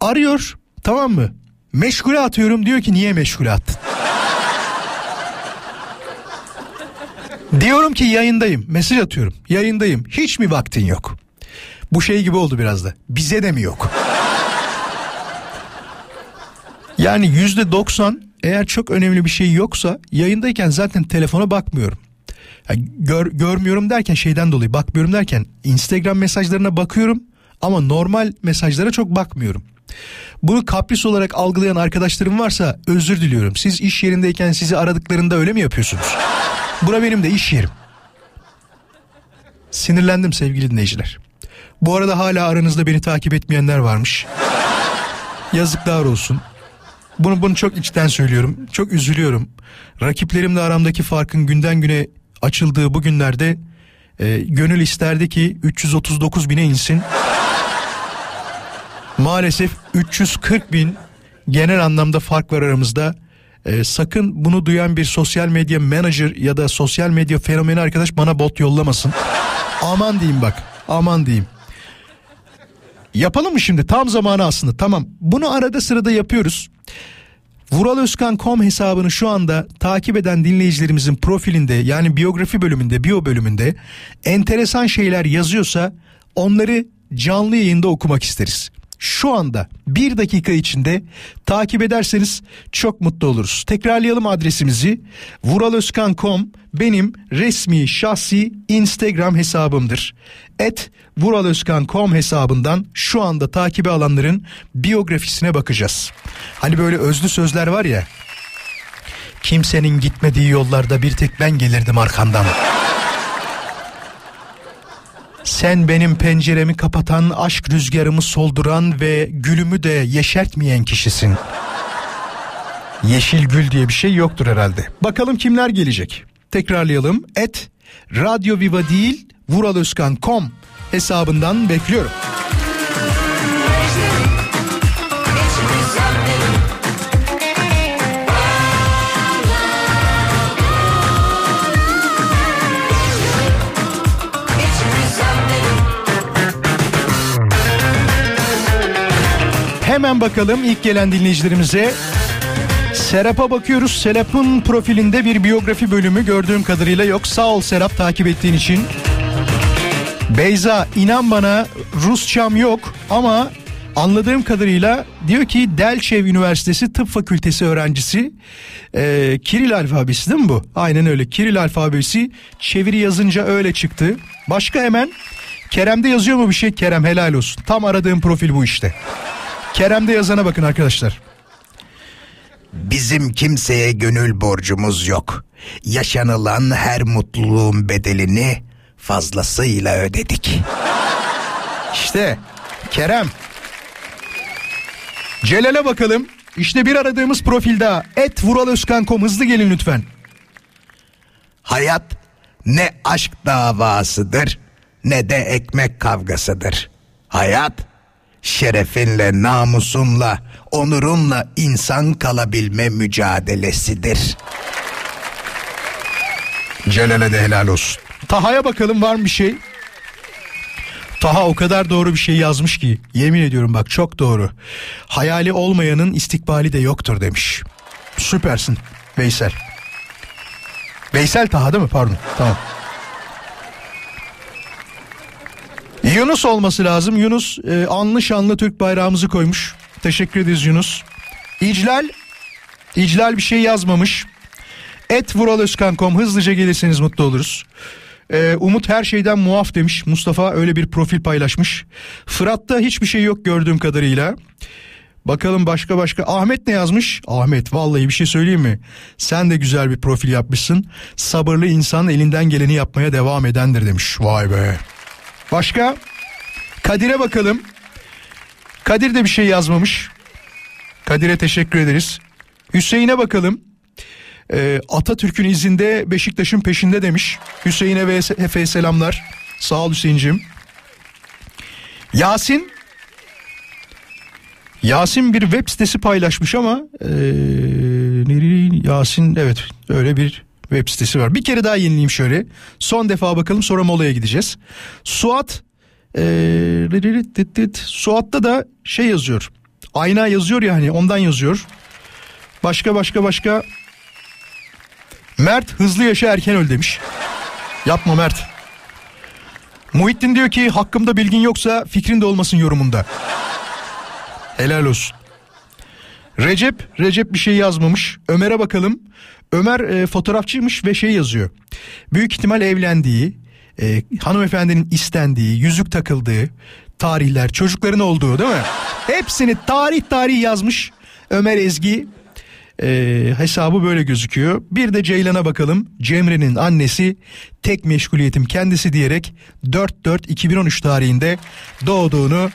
Arıyor tamam mı? Meşgule atıyorum diyor ki niye meşgule attın? Diyorum ki yayındayım. Mesaj atıyorum. Yayındayım. Hiç mi vaktin yok? Bu şey gibi oldu biraz da. Bize de mi yok? Yani yüzde doksan eğer çok önemli bir şey yoksa yayındayken zaten telefona bakmıyorum. Yani gör, görmüyorum derken şeyden dolayı bakmıyorum derken Instagram mesajlarına bakıyorum ama normal mesajlara çok bakmıyorum. Bunu kapris olarak algılayan arkadaşlarım varsa özür diliyorum. Siz iş yerindeyken sizi aradıklarında öyle mi yapıyorsunuz? Bura benim de iş yerim. Sinirlendim sevgili dinleyiciler. Bu arada hala aranızda beni takip etmeyenler varmış. Yazıklar olsun. Bunu bunu çok içten söylüyorum. Çok üzülüyorum. Rakiplerimle aramdaki farkın günden güne açıldığı bu günlerde e, gönül isterdi ki 339 bine insin. Maalesef 340 bin genel anlamda fark var aramızda. Ee, sakın bunu duyan bir sosyal medya manager ya da sosyal medya fenomeni arkadaş bana bot yollamasın. aman diyeyim bak aman diyeyim. Yapalım mı şimdi tam zamanı aslında tamam bunu arada sırada yapıyoruz. Vuralözkan.com hesabını şu anda takip eden dinleyicilerimizin profilinde yani biyografi bölümünde, biyo bölümünde enteresan şeyler yazıyorsa onları canlı yayında okumak isteriz. Şu anda bir dakika içinde takip ederseniz çok mutlu oluruz. Tekrarlayalım adresimizi. Vuralözkan.com benim resmi şahsi Instagram hesabımdır. Et vuralözkan.com hesabından şu anda takibi alanların biyografisine bakacağız. Hani böyle özlü sözler var ya. Kimsenin gitmediği yollarda bir tek ben gelirdim arkandan. Sen benim penceremi kapatan, aşk rüzgarımı solduran ve gülümü de yeşertmeyen kişisin. Yeşil gül diye bir şey yoktur herhalde. Bakalım kimler gelecek. Tekrarlayalım. Et Radyo Viva değil vuraloskan.com hesabından bekliyorum. Hemen bakalım ilk gelen dinleyicilerimize. Serap'a bakıyoruz. Serap'ın profilinde bir biyografi bölümü gördüğüm kadarıyla yok. Sağ ol Serap takip ettiğin için. Beyza inan bana Rusçam yok ama anladığım kadarıyla diyor ki Delçev Üniversitesi Tıp Fakültesi öğrencisi e, Kiril alfabesi değil mi bu? Aynen öyle Kiril alfabesi çeviri yazınca öyle çıktı. Başka hemen Kerem'de yazıyor mu bir şey? Kerem helal olsun. Tam aradığım profil bu işte. Kerem'de yazana bakın arkadaşlar. Bizim kimseye gönül borcumuz yok. Yaşanılan her mutluluğun bedelini fazlasıyla ödedik. İşte Kerem. Celal'e bakalım. İşte bir aradığımız profilde et vuraloskan.com hızlı gelin lütfen. Hayat ne aşk davasıdır ne de ekmek kavgasıdır. Hayat şerefinle, namusunla, onurunla insan kalabilme mücadelesidir. Celal'e de helal olsun. Taha'ya bakalım var mı bir şey? Taha o kadar doğru bir şey yazmış ki yemin ediyorum bak çok doğru. Hayali olmayanın istikbali de yoktur demiş. Süpersin Veysel. Veysel Taha değil mi? Pardon. Tamam. Yunus olması lazım. Yunus e, anlı şanlı Türk bayrağımızı koymuş. Teşekkür ederiz Yunus. İclal İclal bir şey yazmamış. Et vuraloskan.com hızlıca gelirseniz mutlu oluruz. Ee, Umut her şeyden muaf demiş. Mustafa öyle bir profil paylaşmış. Fırat'ta hiçbir şey yok gördüğüm kadarıyla. Bakalım başka başka. Ahmet ne yazmış? Ahmet vallahi bir şey söyleyeyim mi? Sen de güzel bir profil yapmışsın. Sabırlı insan elinden geleni yapmaya devam edendir demiş. Vay be. Başka? Kadir'e bakalım. Kadir de bir şey yazmamış. Kadir'e teşekkür ederiz. Hüseyin'e bakalım. Ee, Atatürk'ün izinde Beşiktaş'ın peşinde demiş. Hüseyin'e ve Efe'ye selamlar. Sağ ol Hüseyin'cim. Yasin Yasin bir web sitesi paylaşmış ama ee, Yasin evet öyle bir web sitesi var. Bir kere daha yenileyim şöyle. Son defa bakalım sonra molaya gideceğiz. Suat ee, Suat'ta da şey yazıyor. Ayna yazıyor ya hani ondan yazıyor. Başka başka başka. Mert hızlı yaşa erken öl demiş. Yapma Mert. Muhittin diyor ki hakkımda bilgin yoksa fikrin de olmasın yorumunda. Helal olsun. Recep, Recep bir şey yazmamış. Ömer'e bakalım. Ömer e, fotoğrafçıymış ve şey yazıyor. Büyük ihtimal evlendiği, e, hanımefendinin istendiği, yüzük takıldığı tarihler, çocukların olduğu değil mi? Hepsini tarih tarih yazmış Ömer Ezgi. E, hesabı böyle gözüküyor. Bir de Ceylan'a bakalım. Cemre'nin annesi tek meşguliyetim kendisi diyerek 4-4-2013 tarihinde doğduğunu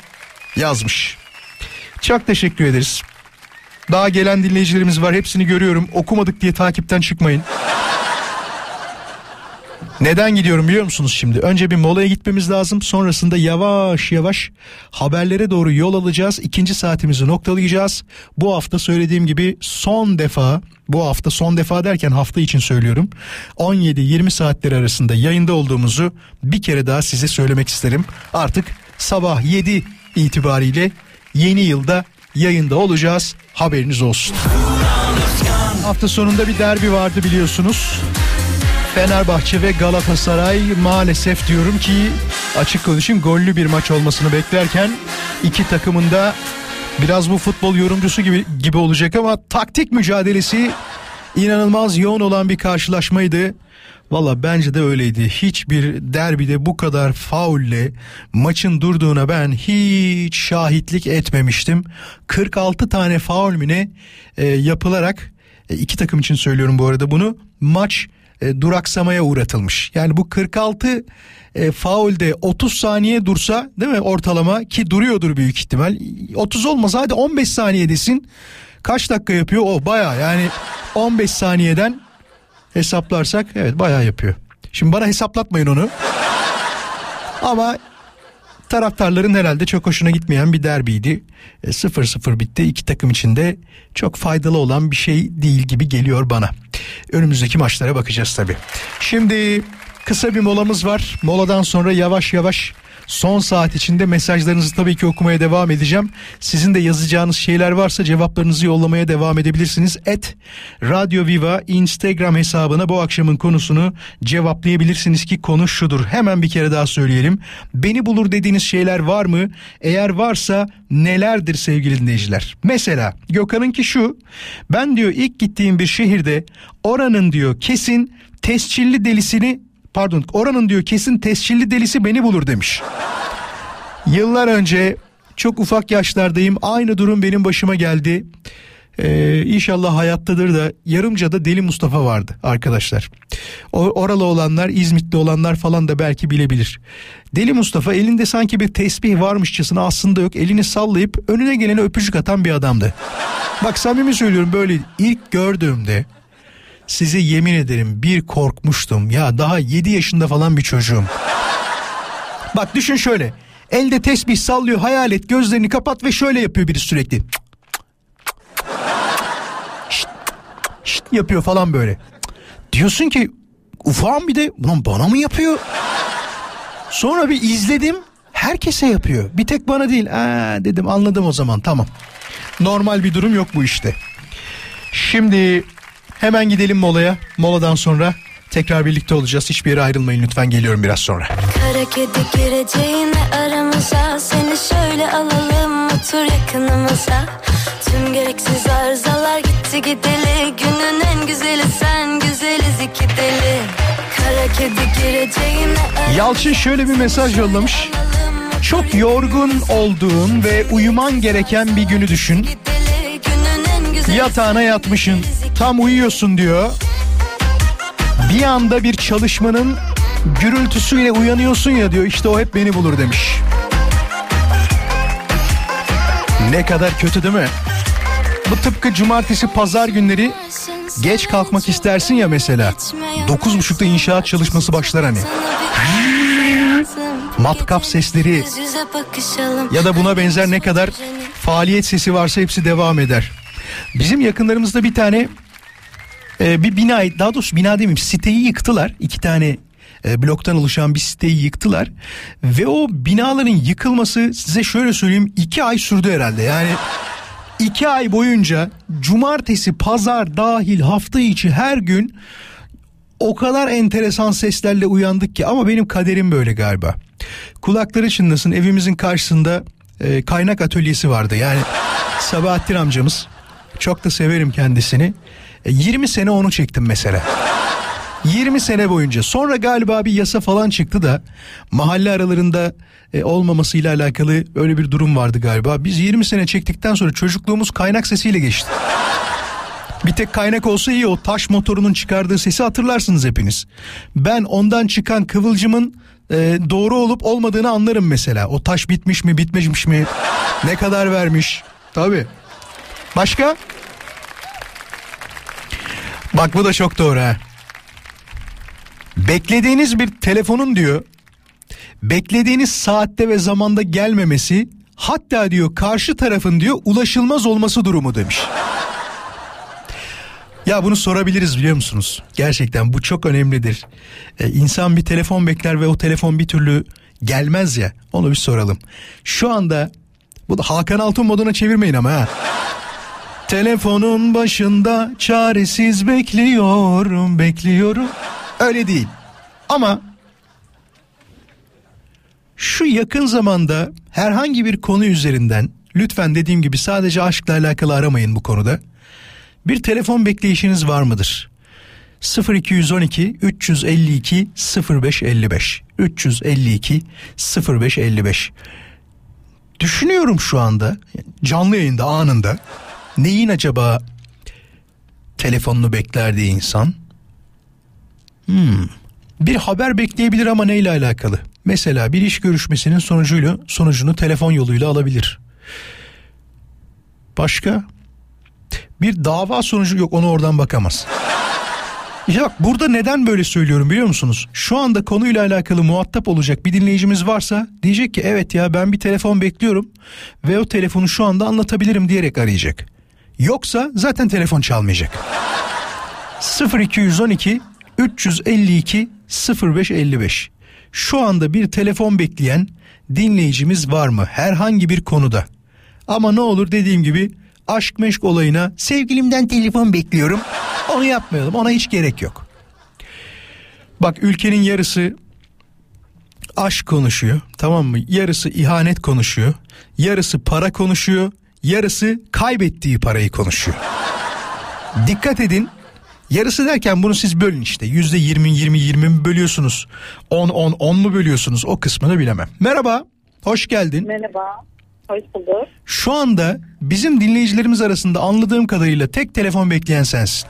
yazmış. Çok teşekkür ederiz. Daha gelen dinleyicilerimiz var hepsini görüyorum. Okumadık diye takipten çıkmayın. Neden gidiyorum biliyor musunuz şimdi? Önce bir molaya gitmemiz lazım. Sonrasında yavaş yavaş haberlere doğru yol alacağız. İkinci saatimizi noktalayacağız. Bu hafta söylediğim gibi son defa bu hafta son defa derken hafta için söylüyorum. 17-20 saatler arasında yayında olduğumuzu bir kere daha size söylemek isterim. Artık sabah 7 itibariyle yeni yılda yayında olacağız. Haberiniz olsun. Hafta sonunda bir derbi vardı biliyorsunuz. Fenerbahçe ve Galatasaray maalesef diyorum ki açık konuşayım gollü bir maç olmasını beklerken iki takımında biraz bu futbol yorumcusu gibi gibi olacak ama taktik mücadelesi inanılmaz yoğun olan bir karşılaşmaydı. Valla bence de öyleydi. Hiçbir derbide bu kadar faulle maçın durduğuna ben hiç şahitlik etmemiştim. 46 tane faul mü ne e, yapılarak e, iki takım için söylüyorum bu arada bunu. Maç e, duraksamaya uğratılmış. Yani bu 46 e, faulde 30 saniye dursa değil mi ortalama ki duruyordur büyük ihtimal. 30 olmaz hadi 15 saniye desin. Kaç dakika yapıyor? O baya yani 15 saniyeden hesaplarsak evet baya yapıyor. Şimdi bana hesaplatmayın onu. Ama taraftarların herhalde çok hoşuna gitmeyen bir derbiydi. 0-0 bitti. İki takım içinde çok faydalı olan bir şey değil gibi geliyor bana. Önümüzdeki maçlara bakacağız tabii. Şimdi kısa bir molamız var. Moladan sonra yavaş yavaş Son saat içinde mesajlarınızı tabii ki okumaya devam edeceğim. Sizin de yazacağınız şeyler varsa cevaplarınızı yollamaya devam edebilirsiniz. Et Radyo Viva Instagram hesabına bu akşamın konusunu cevaplayabilirsiniz ki konu şudur. Hemen bir kere daha söyleyelim. Beni bulur dediğiniz şeyler var mı? Eğer varsa nelerdir sevgili dinleyiciler? Mesela Gökhan'ınki şu. Ben diyor ilk gittiğim bir şehirde oranın diyor kesin tescilli delisini pardon oranın diyor kesin tescilli delisi beni bulur demiş. Yıllar önce çok ufak yaşlardayım aynı durum benim başıma geldi. Ee, inşallah hayattadır da Yarımca'da Deli Mustafa vardı arkadaşlar. O, oralı olanlar İzmit'te olanlar falan da belki bilebilir. Deli Mustafa elinde sanki bir tesbih varmışçasına aslında yok elini sallayıp önüne gelene öpücük atan bir adamdı. Bak samimi söylüyorum böyle ilk gördüğümde Size yemin ederim bir korkmuştum. Ya daha 7 yaşında falan bir çocuğum. Bak düşün şöyle. Elde tesbih sallıyor hayal et gözlerini kapat ve şöyle yapıyor biri sürekli. Şşt, şşt yapıyor falan böyle. Diyorsun ki ufağım bir de ulan bana mı yapıyor? Sonra bir izledim herkese yapıyor. Bir tek bana değil. Aa, dedim anladım o zaman tamam. Normal bir durum yok bu işte. Şimdi Hemen gidelim molaya. Moladan sonra tekrar birlikte olacağız. Hiçbir yere ayrılmayın lütfen. Geliyorum biraz sonra. Kara kedi gireceğine aramıza seni şöyle alalım otur yakınımıza. Tüm gereksiz arızalar gitti gideli günün en güzeli sen güzeliz iki deli. Kara kedi gireceğine Yalçın şöyle bir mesaj yollamış. Çok yorgun olduğun ve uyuman gereken bir günü düşün. Yatağına yatmışsın tam uyuyorsun diyor. Bir anda bir çalışmanın gürültüsüyle uyanıyorsun ya diyor işte o hep beni bulur demiş. Ne kadar kötü değil mi? Bu tıpkı cumartesi pazar günleri Geç kalkmak istersin ya mesela. 9.30'da inşaat çalışması başlar hani. Matkap sesleri ya da buna benzer ne kadar faaliyet sesi varsa hepsi devam eder. Bizim yakınlarımızda bir tane e, bir bina daha doğrusu bina demeyeyim siteyi yıktılar. İki tane e, bloktan oluşan bir siteyi yıktılar. Ve o binaların yıkılması size şöyle söyleyeyim iki ay sürdü herhalde. Yani iki ay boyunca cumartesi pazar dahil hafta içi her gün o kadar enteresan seslerle uyandık ki ama benim kaderim böyle galiba. Kulakları çınlasın evimizin karşısında e, kaynak atölyesi vardı. Yani Sabahattin amcamız çok da severim kendisini. E, 20 sene onu çektim mesela. 20 sene boyunca. Sonra galiba bir yasa falan çıktı da mahalle aralarında e, olmamasıyla alakalı öyle bir durum vardı galiba. Biz 20 sene çektikten sonra çocukluğumuz kaynak sesiyle geçti. Bir tek kaynak olsa iyi o taş motorunun çıkardığı sesi hatırlarsınız hepiniz. Ben ondan çıkan kıvılcımın e, doğru olup olmadığını anlarım mesela. O taş bitmiş mi bitmemiş mi ne kadar vermiş. Tabi. Başka? Bak bu da çok doğru ha. Beklediğiniz bir telefonun diyor beklediğiniz saatte ve zamanda gelmemesi hatta diyor karşı tarafın diyor ulaşılmaz olması durumu demiş. Ya bunu sorabiliriz biliyor musunuz? Gerçekten bu çok önemlidir. Ee, insan bir telefon bekler ve o telefon bir türlü gelmez ya. Onu bir soralım. Şu anda bu da Hakan Altun moduna çevirmeyin ama ha. Telefonun başında çaresiz bekliyorum, bekliyorum. Öyle değil. Ama şu yakın zamanda herhangi bir konu üzerinden lütfen dediğim gibi sadece aşkla alakalı aramayın bu konuda. Bir telefon bekleyişiniz var mıdır? 0212 352 0555 352 0555 Düşünüyorum şu anda canlı yayında anında neyin acaba telefonunu beklerdi insan? Hmm. Bir haber bekleyebilir ama neyle alakalı? Mesela bir iş görüşmesinin sonucuyla sonucunu telefon yoluyla alabilir. Başka? Bir dava sonucu yok onu oradan bakamaz. İşte bak burada neden böyle söylüyorum biliyor musunuz? Şu anda konuyla alakalı muhatap olacak bir dinleyicimiz varsa diyecek ki evet ya ben bir telefon bekliyorum ve o telefonu şu anda anlatabilirim diyerek arayacak. Yoksa zaten telefon çalmayacak. 0212 352 0555 Şu anda bir telefon bekleyen dinleyicimiz var mı herhangi bir konuda? Ama ne olur dediğim gibi aşk meşk olayına sevgilimden telefon bekliyorum. Onu yapmayalım ona hiç gerek yok. Bak ülkenin yarısı aşk konuşuyor tamam mı? Yarısı ihanet konuşuyor. Yarısı para konuşuyor. Yarısı kaybettiği parayı konuşuyor. Dikkat edin Yarısı derken bunu siz bölün işte. Yüzde yirmi, yirmi, yirmi mi bölüyorsunuz? On, on, on mu bölüyorsunuz? O kısmını bilemem. Merhaba, hoş geldin. Merhaba, hoş bulduk. Şu anda bizim dinleyicilerimiz arasında anladığım kadarıyla tek telefon bekleyen sensin.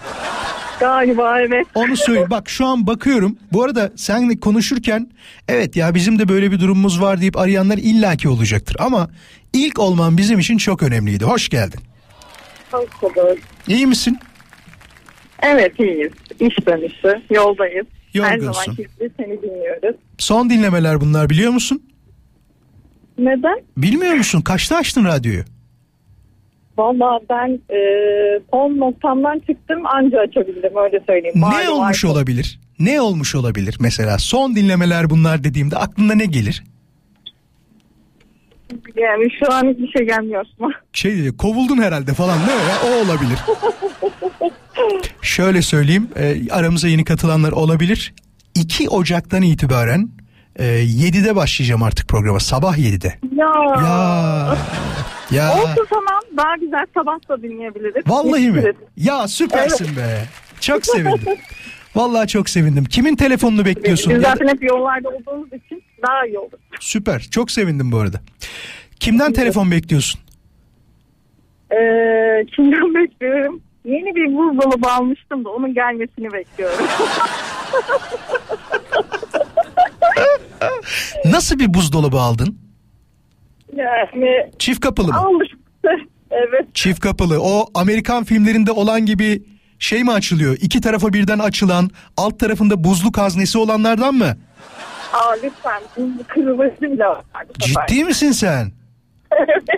Galiba evet. Onu söyle. Bak şu an bakıyorum. Bu arada seninle konuşurken evet ya bizim de böyle bir durumumuz var deyip arayanlar illaki olacaktır. Ama ilk olman bizim için çok önemliydi. Hoş geldin. Hoş bulduk. İyi misin? Evet iyiyiz. İş dönüşü. Yoldayız. Her Yorgunsun. zaman gibi seni dinliyoruz. Son dinlemeler bunlar biliyor musun? Neden? Bilmiyor musun? Kaçta açtın radyoyu? Valla ben e, son noktamdan çıktım anca açabildim öyle söyleyeyim. Ne Malum olmuş artık. olabilir? Ne olmuş olabilir mesela? Son dinlemeler bunlar dediğimde aklına ne gelir? Yani şu an hiçbir şey gelmiyor. Şey diyor, kovuldun herhalde falan mi? ya? O olabilir. Şöyle söyleyeyim e, aramıza yeni katılanlar olabilir. 2 Ocak'tan itibaren e, 7'de başlayacağım artık programa sabah 7'de. Ya. Ya ya Olsun tamam daha güzel sabah da dinleyebiliriz. vallahi mi? Ya süpersin be. Çok sevindim. Vallahi çok sevindim. Kimin telefonunu bekliyorsun? Biz zaten hep yollarda olduğumuz için daha iyi olur. Süper. Çok sevindim bu arada. Kimden telefon bekliyorsun? Ee, kimden bekliyorum? Yeni bir buzdolabı almıştım da onun gelmesini bekliyorum. Nasıl bir buzdolabı aldın? yani Çift kapılı mı? aldık. evet. Çift kapılı. O Amerikan filmlerinde olan gibi şey mi açılıyor? İki tarafa birden açılan, alt tarafında buzluk haznesi olanlardan mı? Aa lütfen kırılması bile var. Ciddi misin sen?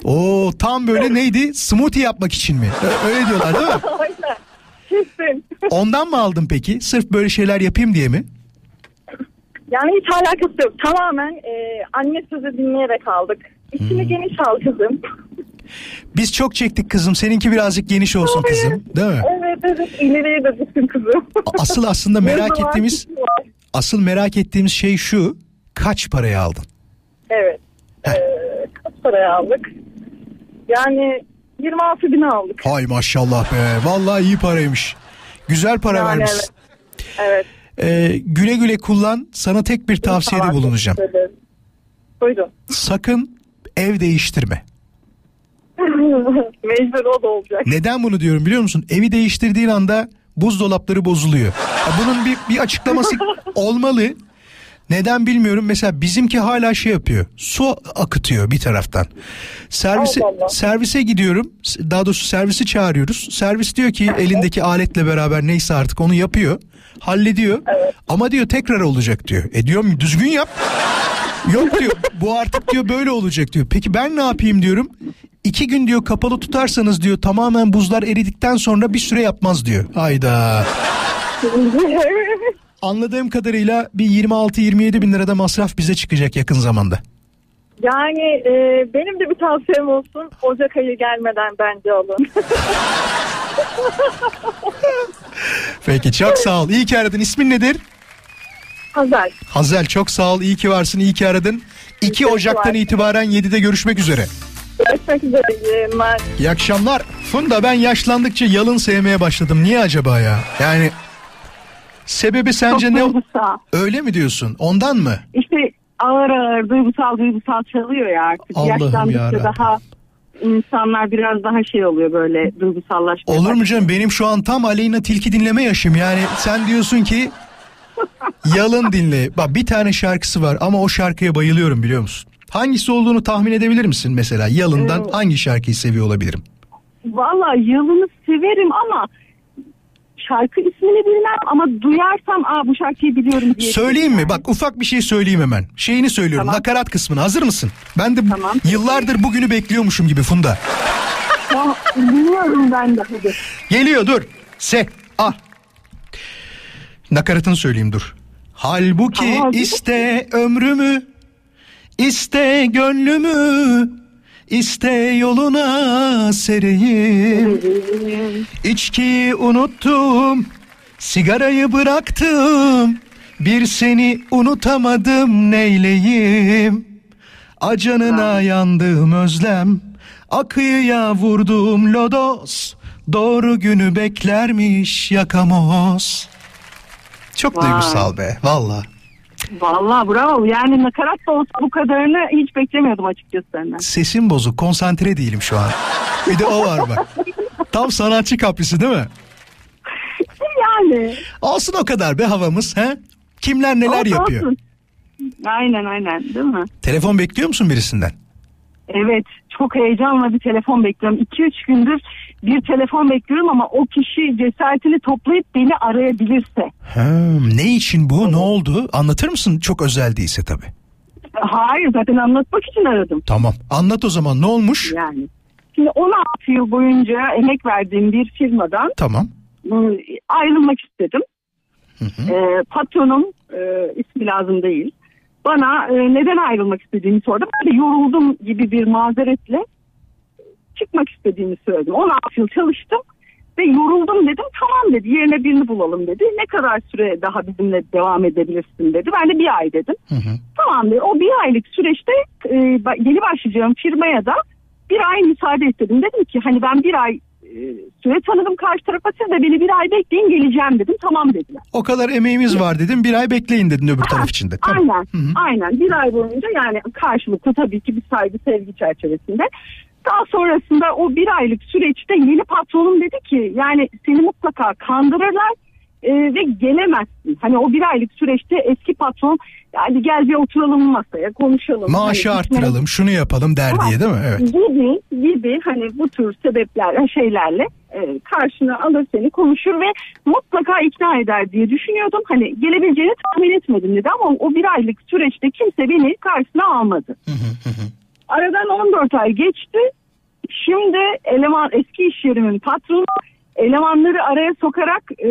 Oo tam böyle neydi? Smoothie yapmak için mi? Öyle diyorlar değil mi? Aynen. Kesin. Ondan mı aldın peki? Sırf böyle şeyler yapayım diye mi? Yani hiç alakası yok. Tamamen e, anne sözü dinleyerek aldık. İçini Hmm. geniş al kızım. Biz çok çektik kızım. Seninki birazcık geniş olsun kızım. Değil mi? Evet evet ileriye de düşsün kızım. Asıl aslında merak ettiğimiz asıl merak ettiğimiz şey şu. Kaç paraya aldın? Evet. Ee, kaç paraya aldık? Yani 26 bin aldık. Hay maşallah be. Vallahi iyi paraymış. Güzel para Yani vermişsin. Evet. Ee, güle güle kullan. Sana tek bir tavsiyede İnşallah. bulunacağım. Buyurun. Sakın ev değiştirme. Mecbur o da olacak. Neden bunu diyorum biliyor musun? Evi değiştirdiğin anda buzdolapları bozuluyor. Ya bunun bir, bir açıklaması olmalı. Neden bilmiyorum. Mesela bizimki hala şey yapıyor. Su akıtıyor bir taraftan. Servise Allah servise gidiyorum. Daha doğrusu servisi çağırıyoruz. Servis diyor ki elindeki aletle beraber neyse artık onu yapıyor. Hallediyor. Ama diyor tekrar olacak diyor. E diyorum düzgün yap. Yok diyor bu artık diyor böyle olacak diyor. Peki ben ne yapayım diyorum. İki gün diyor kapalı tutarsanız diyor tamamen buzlar eridikten sonra bir süre yapmaz diyor. Hayda. Anladığım kadarıyla bir 26-27 bin lirada masraf bize çıkacak yakın zamanda. yani e, benim de bir tavsiyem olsun. Ocak ayı gelmeden bence alın. Peki çok sağ ol. İyi ki aradın. İsmin nedir? Hazel. Hazel çok sağ ol. İyi ki varsın. İyi ki aradın. 2 Ocak'tan itibaren 7'de görüşmek üzere. Görüşmek üzere. iyi. İyi akşamlar. Funda ben yaşlandıkça yalın sevmeye başladım. Niye acaba ya? Yani sebebi sence ne? duygusal. Öyle mi diyorsun? Ondan mı? İşte ağır ağır duygusal duygusal çalıyor ya artık. Allah'ım Yaşlandıkça yarabbim. daha insanlar biraz daha şey oluyor böyle duygusallaşmaya. Olur mu canım? Benim şu an tam Aleyna Tilki dinleme yaşım. Yani sen diyorsun ki yalın dinle. Bak bir tane şarkısı var ama o şarkıya bayılıyorum biliyor musun? Hangisi olduğunu tahmin edebilir misin mesela? Yalın'dan Evet. hangi şarkıyı seviyor olabilirim? Valla yılını severim ama şarkı ismini bilmem ama duyarsam aa bu şarkıyı biliyorum diye. Söyleyeyim mi? Bak ufak bir şey söyleyeyim hemen. Şeyini söylüyorum. Nakarat kısmını. Hazır mısın? Ben de yıllardır bugünü bekliyormuşum gibi Funda. Tamam, biliyorum ben de hadi. Geliyor dur. Se. Ah. Nakaratını söyleyeyim dur. Halbuki Tamam, iste ömrümü, iste gönlümü, iste yoluna sereyim. İçkiyi unuttum, sigarayı bıraktım. Bir seni unutamadım neyleyim. Acanına yandım özlem, akıyıya vurdum lodos. Doğru günü beklermiş yakamoz. Çok Vay. duygusal be valla. Valla bravo yani nakarat da olsa bu kadarını hiç beklemiyordum açıkçası senden. Sesim bozuk konsantre değilim şu an. Bir de o var bak. Tam sanatçı kaprisi değil mi? Yani. Olsun o kadar be havamız he? Kimler neler Olsun, yapıyor? olsun. Aynen aynen değil mi? Telefon bekliyor musun birisinden? Evet çok heyecanla bir telefon bekliyorum. 2-3 gündür bir telefon bekliyorum ama o kişi cesaretini toplayıp beni arayabilirse. Ha, ne için bu? Ne oldu? Anlatır mısın? Çok özel değilse tabii. Hayır zaten anlatmak için aradım. Tamam. Anlat o zaman ne olmuş? Yani. Şimdi 16 yıl boyunca emek verdiğim bir firmadan Tamam. ayrılmak istedim. Ee, patronum e, ismi lazım değil. Bana e, neden ayrılmak istediğimi sordu. Ben de yoruldum gibi bir mazeretle çıkmak istediğimi söyledim. 16 yıl çalıştım ve yoruldum dedim. Tamam dedi yerine birini bulalım dedi. Ne kadar süre daha bizimle devam edebilirsin dedi. Ben de bir ay dedim. Tamam dedi. O bir aylık süreçte e, yeni başlayacağım firmaya da bir ay müsaade istedim. Dedim ki hani ben bir ay e, süre tanıdım karşı tarafa siz de beni bir ay bekleyin geleceğim dedim. Tamam dediler. O kadar emeğimiz var dedim. Bir ay bekleyin dedin öbür taraf için de. Tamam. Aynen. Aynen. Bir ay boyunca yani karşılıklı tabii ki bir saygı sevgi çerçevesinde. Daha sonrasında o bir aylık süreçte yeni patronum dedi ki yani seni mutlaka kandırırlar. e, ve gelemezsin. Hani o bir aylık süreçte eski patron hadi gel bir oturalım masaya konuşalım. Maaşı hani, arttıralım, şunu yapalım der diye değil mi? Evet. Gibi gibi hani bu tür sebeplerle şeylerle e, karşına alır seni konuşur ve mutlaka ikna eder diye düşünüyordum. Hani gelebileceğini tahmin etmedim dedi ama o bir aylık süreçte kimse beni karşısına almadı. Aradan 14 ay geçti. Şimdi eleman eski iş yerimin patronu elemanları araya sokarak e,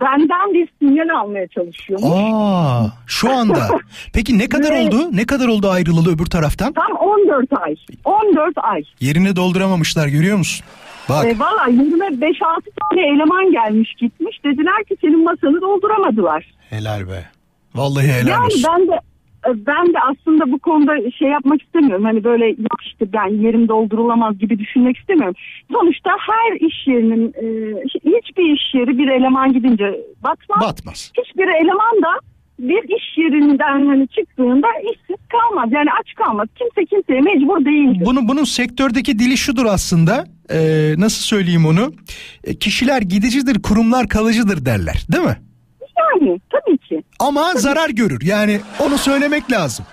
benden bir sinyal almaya çalışıyormuş. Aa, şu anda. Peki ne kadar oldu? Ne kadar oldu ayrılalı öbür taraftan? Tam 14 ay. 14 ay. Yerini dolduramamışlar görüyor musun? Bak. E, Valla yerime 5-6 tane eleman gelmiş gitmiş. Dediler ki senin masanı dolduramadılar. Helal be. Vallahi helal yani olsun. ben de ben de aslında bu konuda şey yapmak istemiyorum. Hani böyle yok işte ben yerim doldurulamaz gibi düşünmek istemiyorum. Sonuçta her iş yerinin e, hiçbir iş yeri bir eleman gidince batmaz. Batmaz. Hiçbir eleman da bir iş yerinden hani çıktığında işsiz kalmaz. Yani aç kalmaz. Kimse kimseye mecbur değildir. Bunu, bunun sektördeki dili şudur aslında. Ee, nasıl söyleyeyim onu? E, kişiler gidicidir, kurumlar kalıcıdır derler. Değil mi? Yani tabii ki. Ama zarar görür. Yani onu söylemek lazım.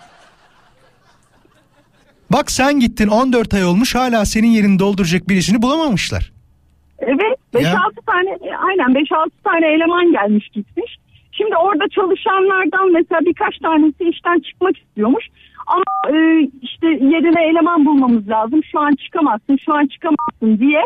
Bak sen gittin 14 ay olmuş hala senin yerini dolduracak birisini bulamamışlar. Evet 5-6 Ya. tane e, aynen 5-6 tane eleman gelmiş gitmiş. Şimdi orada çalışanlardan mesela birkaç tanesi işten çıkmak istiyormuş. Ama e, işte yerine eleman bulmamız lazım. Şu an çıkamazsın, şu an çıkamazsın diye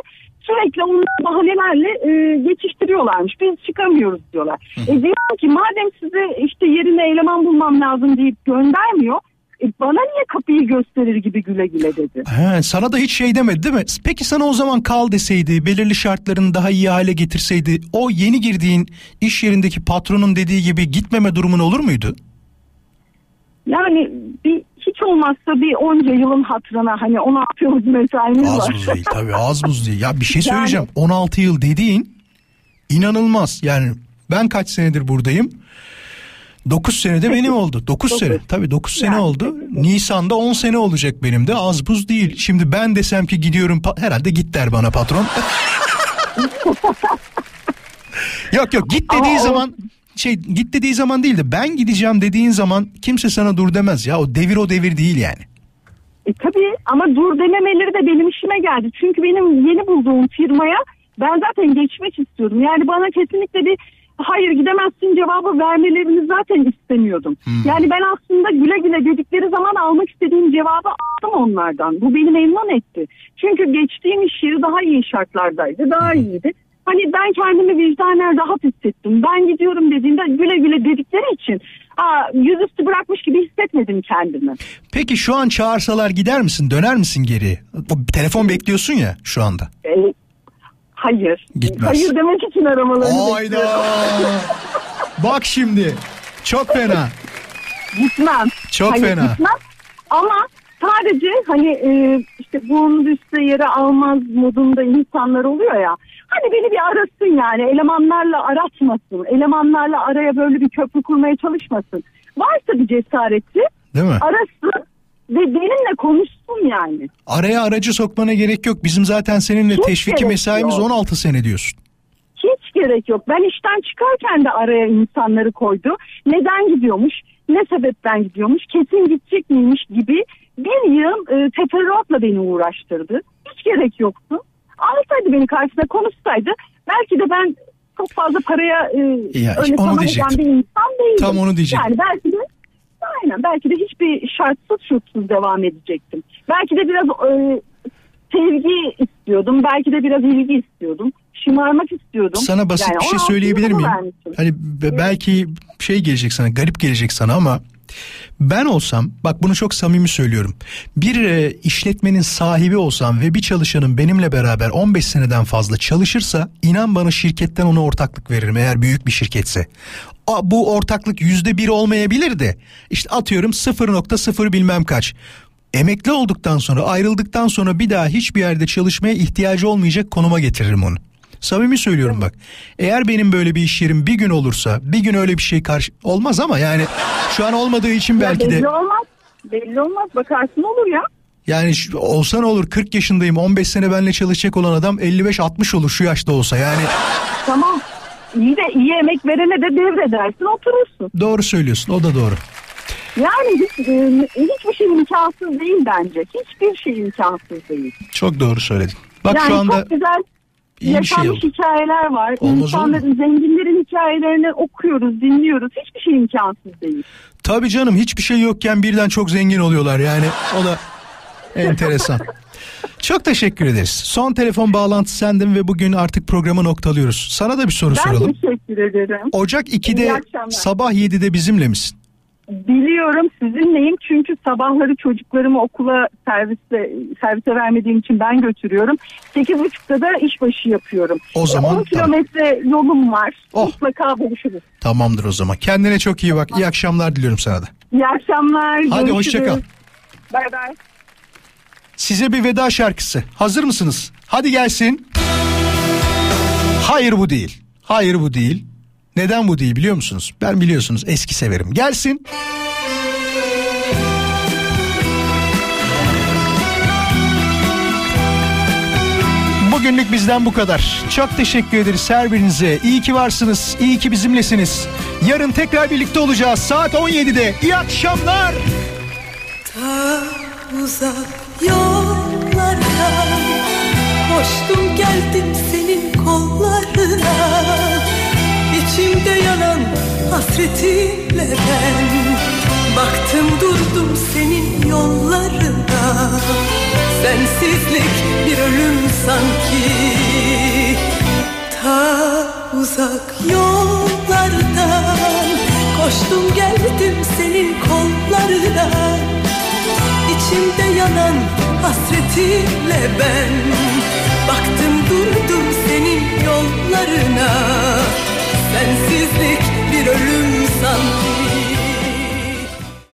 sürekli onları bahanelerle e, geçiştiriyorlarmış. Biz çıkamıyoruz diyorlar. E diyorum ki madem size işte yerine eleman bulmam lazım deyip göndermiyor. E, bana niye kapıyı gösterir gibi güle güle dedi. He, sana da hiç şey demedi değil mi? Peki sana o zaman kal deseydi, belirli şartlarını daha iyi hale getirseydi, o yeni girdiğin iş yerindeki patronun dediği gibi gitmeme durumun olur muydu? Yani bir hiç olmazsa bir onca yılın hatırına hani 16 yıl mesaimiz Az var. buz değil tabii az buz değil. Ya bir şey Yani- söyleyeceğim. 16 yıl dediğin inanılmaz. Yani ben kaç senedir buradayım? 9 senede benim oldu. 9 sene. Tabii 9 sene oldu. Nisan'da 10 sene olacak benim de. Az buz değil. Şimdi ben desem ki gidiyorum herhalde git der bana patron. yok yok git dediği Ama o- zaman şey git dediği zaman değil de ben gideceğim dediğin zaman kimse sana dur demez ya. O devir o devir değil yani. E tabii ama dur dememeleri de benim işime geldi. Çünkü benim yeni bulduğum firmaya ben zaten geçmek istiyordum. Yani bana kesinlikle bir hayır gidemezsin cevabı vermelerini zaten istemiyordum. Yani ben aslında güle güle dedikleri zaman almak istediğim cevabı aldım onlardan. Bu beni memnun etti. Çünkü geçtiğim iş yeri daha iyi şartlardaydı, daha iyiydi. Hani ben kendimi vicdanen rahat hissettim. Ben gidiyorum dediğimde güle güle dedikleri için aa, yüzüstü bırakmış gibi hissetmedim kendimi. Peki şu an çağırsalar gider misin? Döner misin geri? O telefon bekliyorsun ya şu anda. E, hayır. Gitmez. Hayır demek için aramalarını bekliyorum. Bak şimdi. Çok fena. Gitmem. Çok Hayır, fena. Gitmem. Ama sadece hani e, işte burnun düşse yere almaz modunda insanlar oluyor ya. Hani beni bir arasın yani elemanlarla aratmasın. Elemanlarla araya böyle bir köprü kurmaya çalışmasın. Varsa bir cesareti Değil mi? arasın ve benimle konuşsun yani. Araya aracı sokmana gerek yok. Bizim zaten seninle Hiç teşviki mesaimiz yok. 16 sene diyorsun. Hiç gerek yok. Ben işten çıkarken de araya insanları koydu. Neden gidiyormuş? Ne sebepten gidiyormuş? Kesin gidecek miymiş gibi bir yıl e, teferruatla beni uğraştırdı. Hiç gerek yoktu. Alsaydı beni karşısına konuşsaydı belki de ben çok fazla paraya e, Ya, öyle onu diyecektim. bir insan değilim. Tam onu diyecektim. Yani belki de aynen belki de hiçbir şartsız şurtsuz devam edecektim. Belki de biraz e, sevgi istiyordum. Belki de biraz ilgi istiyordum. Şımarmak istiyordum. Sana basit Yani bir şey 16 söyleyebilir miyim? Hani be- belki şey gelecek sana, garip gelecek sana ama ben olsam, bak bunu çok samimi söylüyorum. Bir e, işletmenin sahibi olsam ve bir çalışanın benimle beraber 15 seneden fazla çalışırsa inan bana şirketten ona ortaklık veririm eğer büyük bir şirketse. A, bu ortaklık yüzde bir olmayabilir de işte atıyorum 0.0 bilmem kaç. Emekli olduktan sonra ayrıldıktan sonra bir daha hiçbir yerde çalışmaya ihtiyacı olmayacak konuma getiririm onu. Samimi söylüyorum bak. Eğer benim böyle bir iş yerim bir gün olursa bir gün öyle bir şey karşı olmaz ama yani şu an olmadığı için Ya belki de belli olmaz. Belli olmaz. Bakarsın olur ya. yani olsa ne olur 40 yaşındayım 15 sene benimle çalışacak olan adam 55-60 olur şu yaşta olsa yani Tamam. iyi de iyi emek verene de devredersin oturursun. Doğru söylüyorsun o da doğru. Yani hiç, e, hiçbir şey imkansız değil bence. Hiçbir şey imkansız değil. Çok doğru söyledin. Bak yani şu anda çok güzel iyi şey yaşanmış oldu. hikayeler var. Olmaz İnsanların, zenginlerin hikayelerini okuyoruz, dinliyoruz. Hiçbir şey imkansız değil. Tabii canım hiçbir şey yokken birden çok zengin oluyorlar yani o da enteresan. Çok teşekkür ederiz. Son telefon bağlantısı sendin ve bugün artık programı noktalıyoruz. Sana da bir soru ben soralım. teşekkür ederim. Ocak İyi 2'de akşamlar. sabah 7'de bizimle misin? Biliyorum sizinleyim çünkü sabahları çocuklarımı okula serviste servise vermediğim için ben götürüyorum. 8.30'da da işbaşı yapıyorum. O zaman 10 tamam. kilometre yolum var. Oh. Mutlaka buluşuruz. Tamamdır o zaman. Kendine çok iyi bak. İyi akşamlar diliyorum sana da. İyi akşamlar. Hadi görüşürüz. hoşça kal. Bay bay. Size bir veda şarkısı. Hazır mısınız? Hadi gelsin. Hayır bu değil. Hayır bu değil. Neden bu değil biliyor musunuz? Ben biliyorsunuz eski severim. Gelsin. Bugünlük bizden bu kadar. Çok teşekkür ederiz her birinize. İyi ki varsınız. İyi ki bizimlesiniz. Yarın tekrar birlikte olacağız. Saat 17'de. İyi akşamlar. Ta uzak yollardan Koştum geldim senin kollarına İçimde yanan hasretinle ben Baktım durdum senin yollarına. Sensizlik bir ölüm sanki. Ta uzak yollardan Koştum geldim senin kollarına. İçimde yanan hasretinle ben Baktım durdum senin yollarına Sensizlik bir ölüm sanki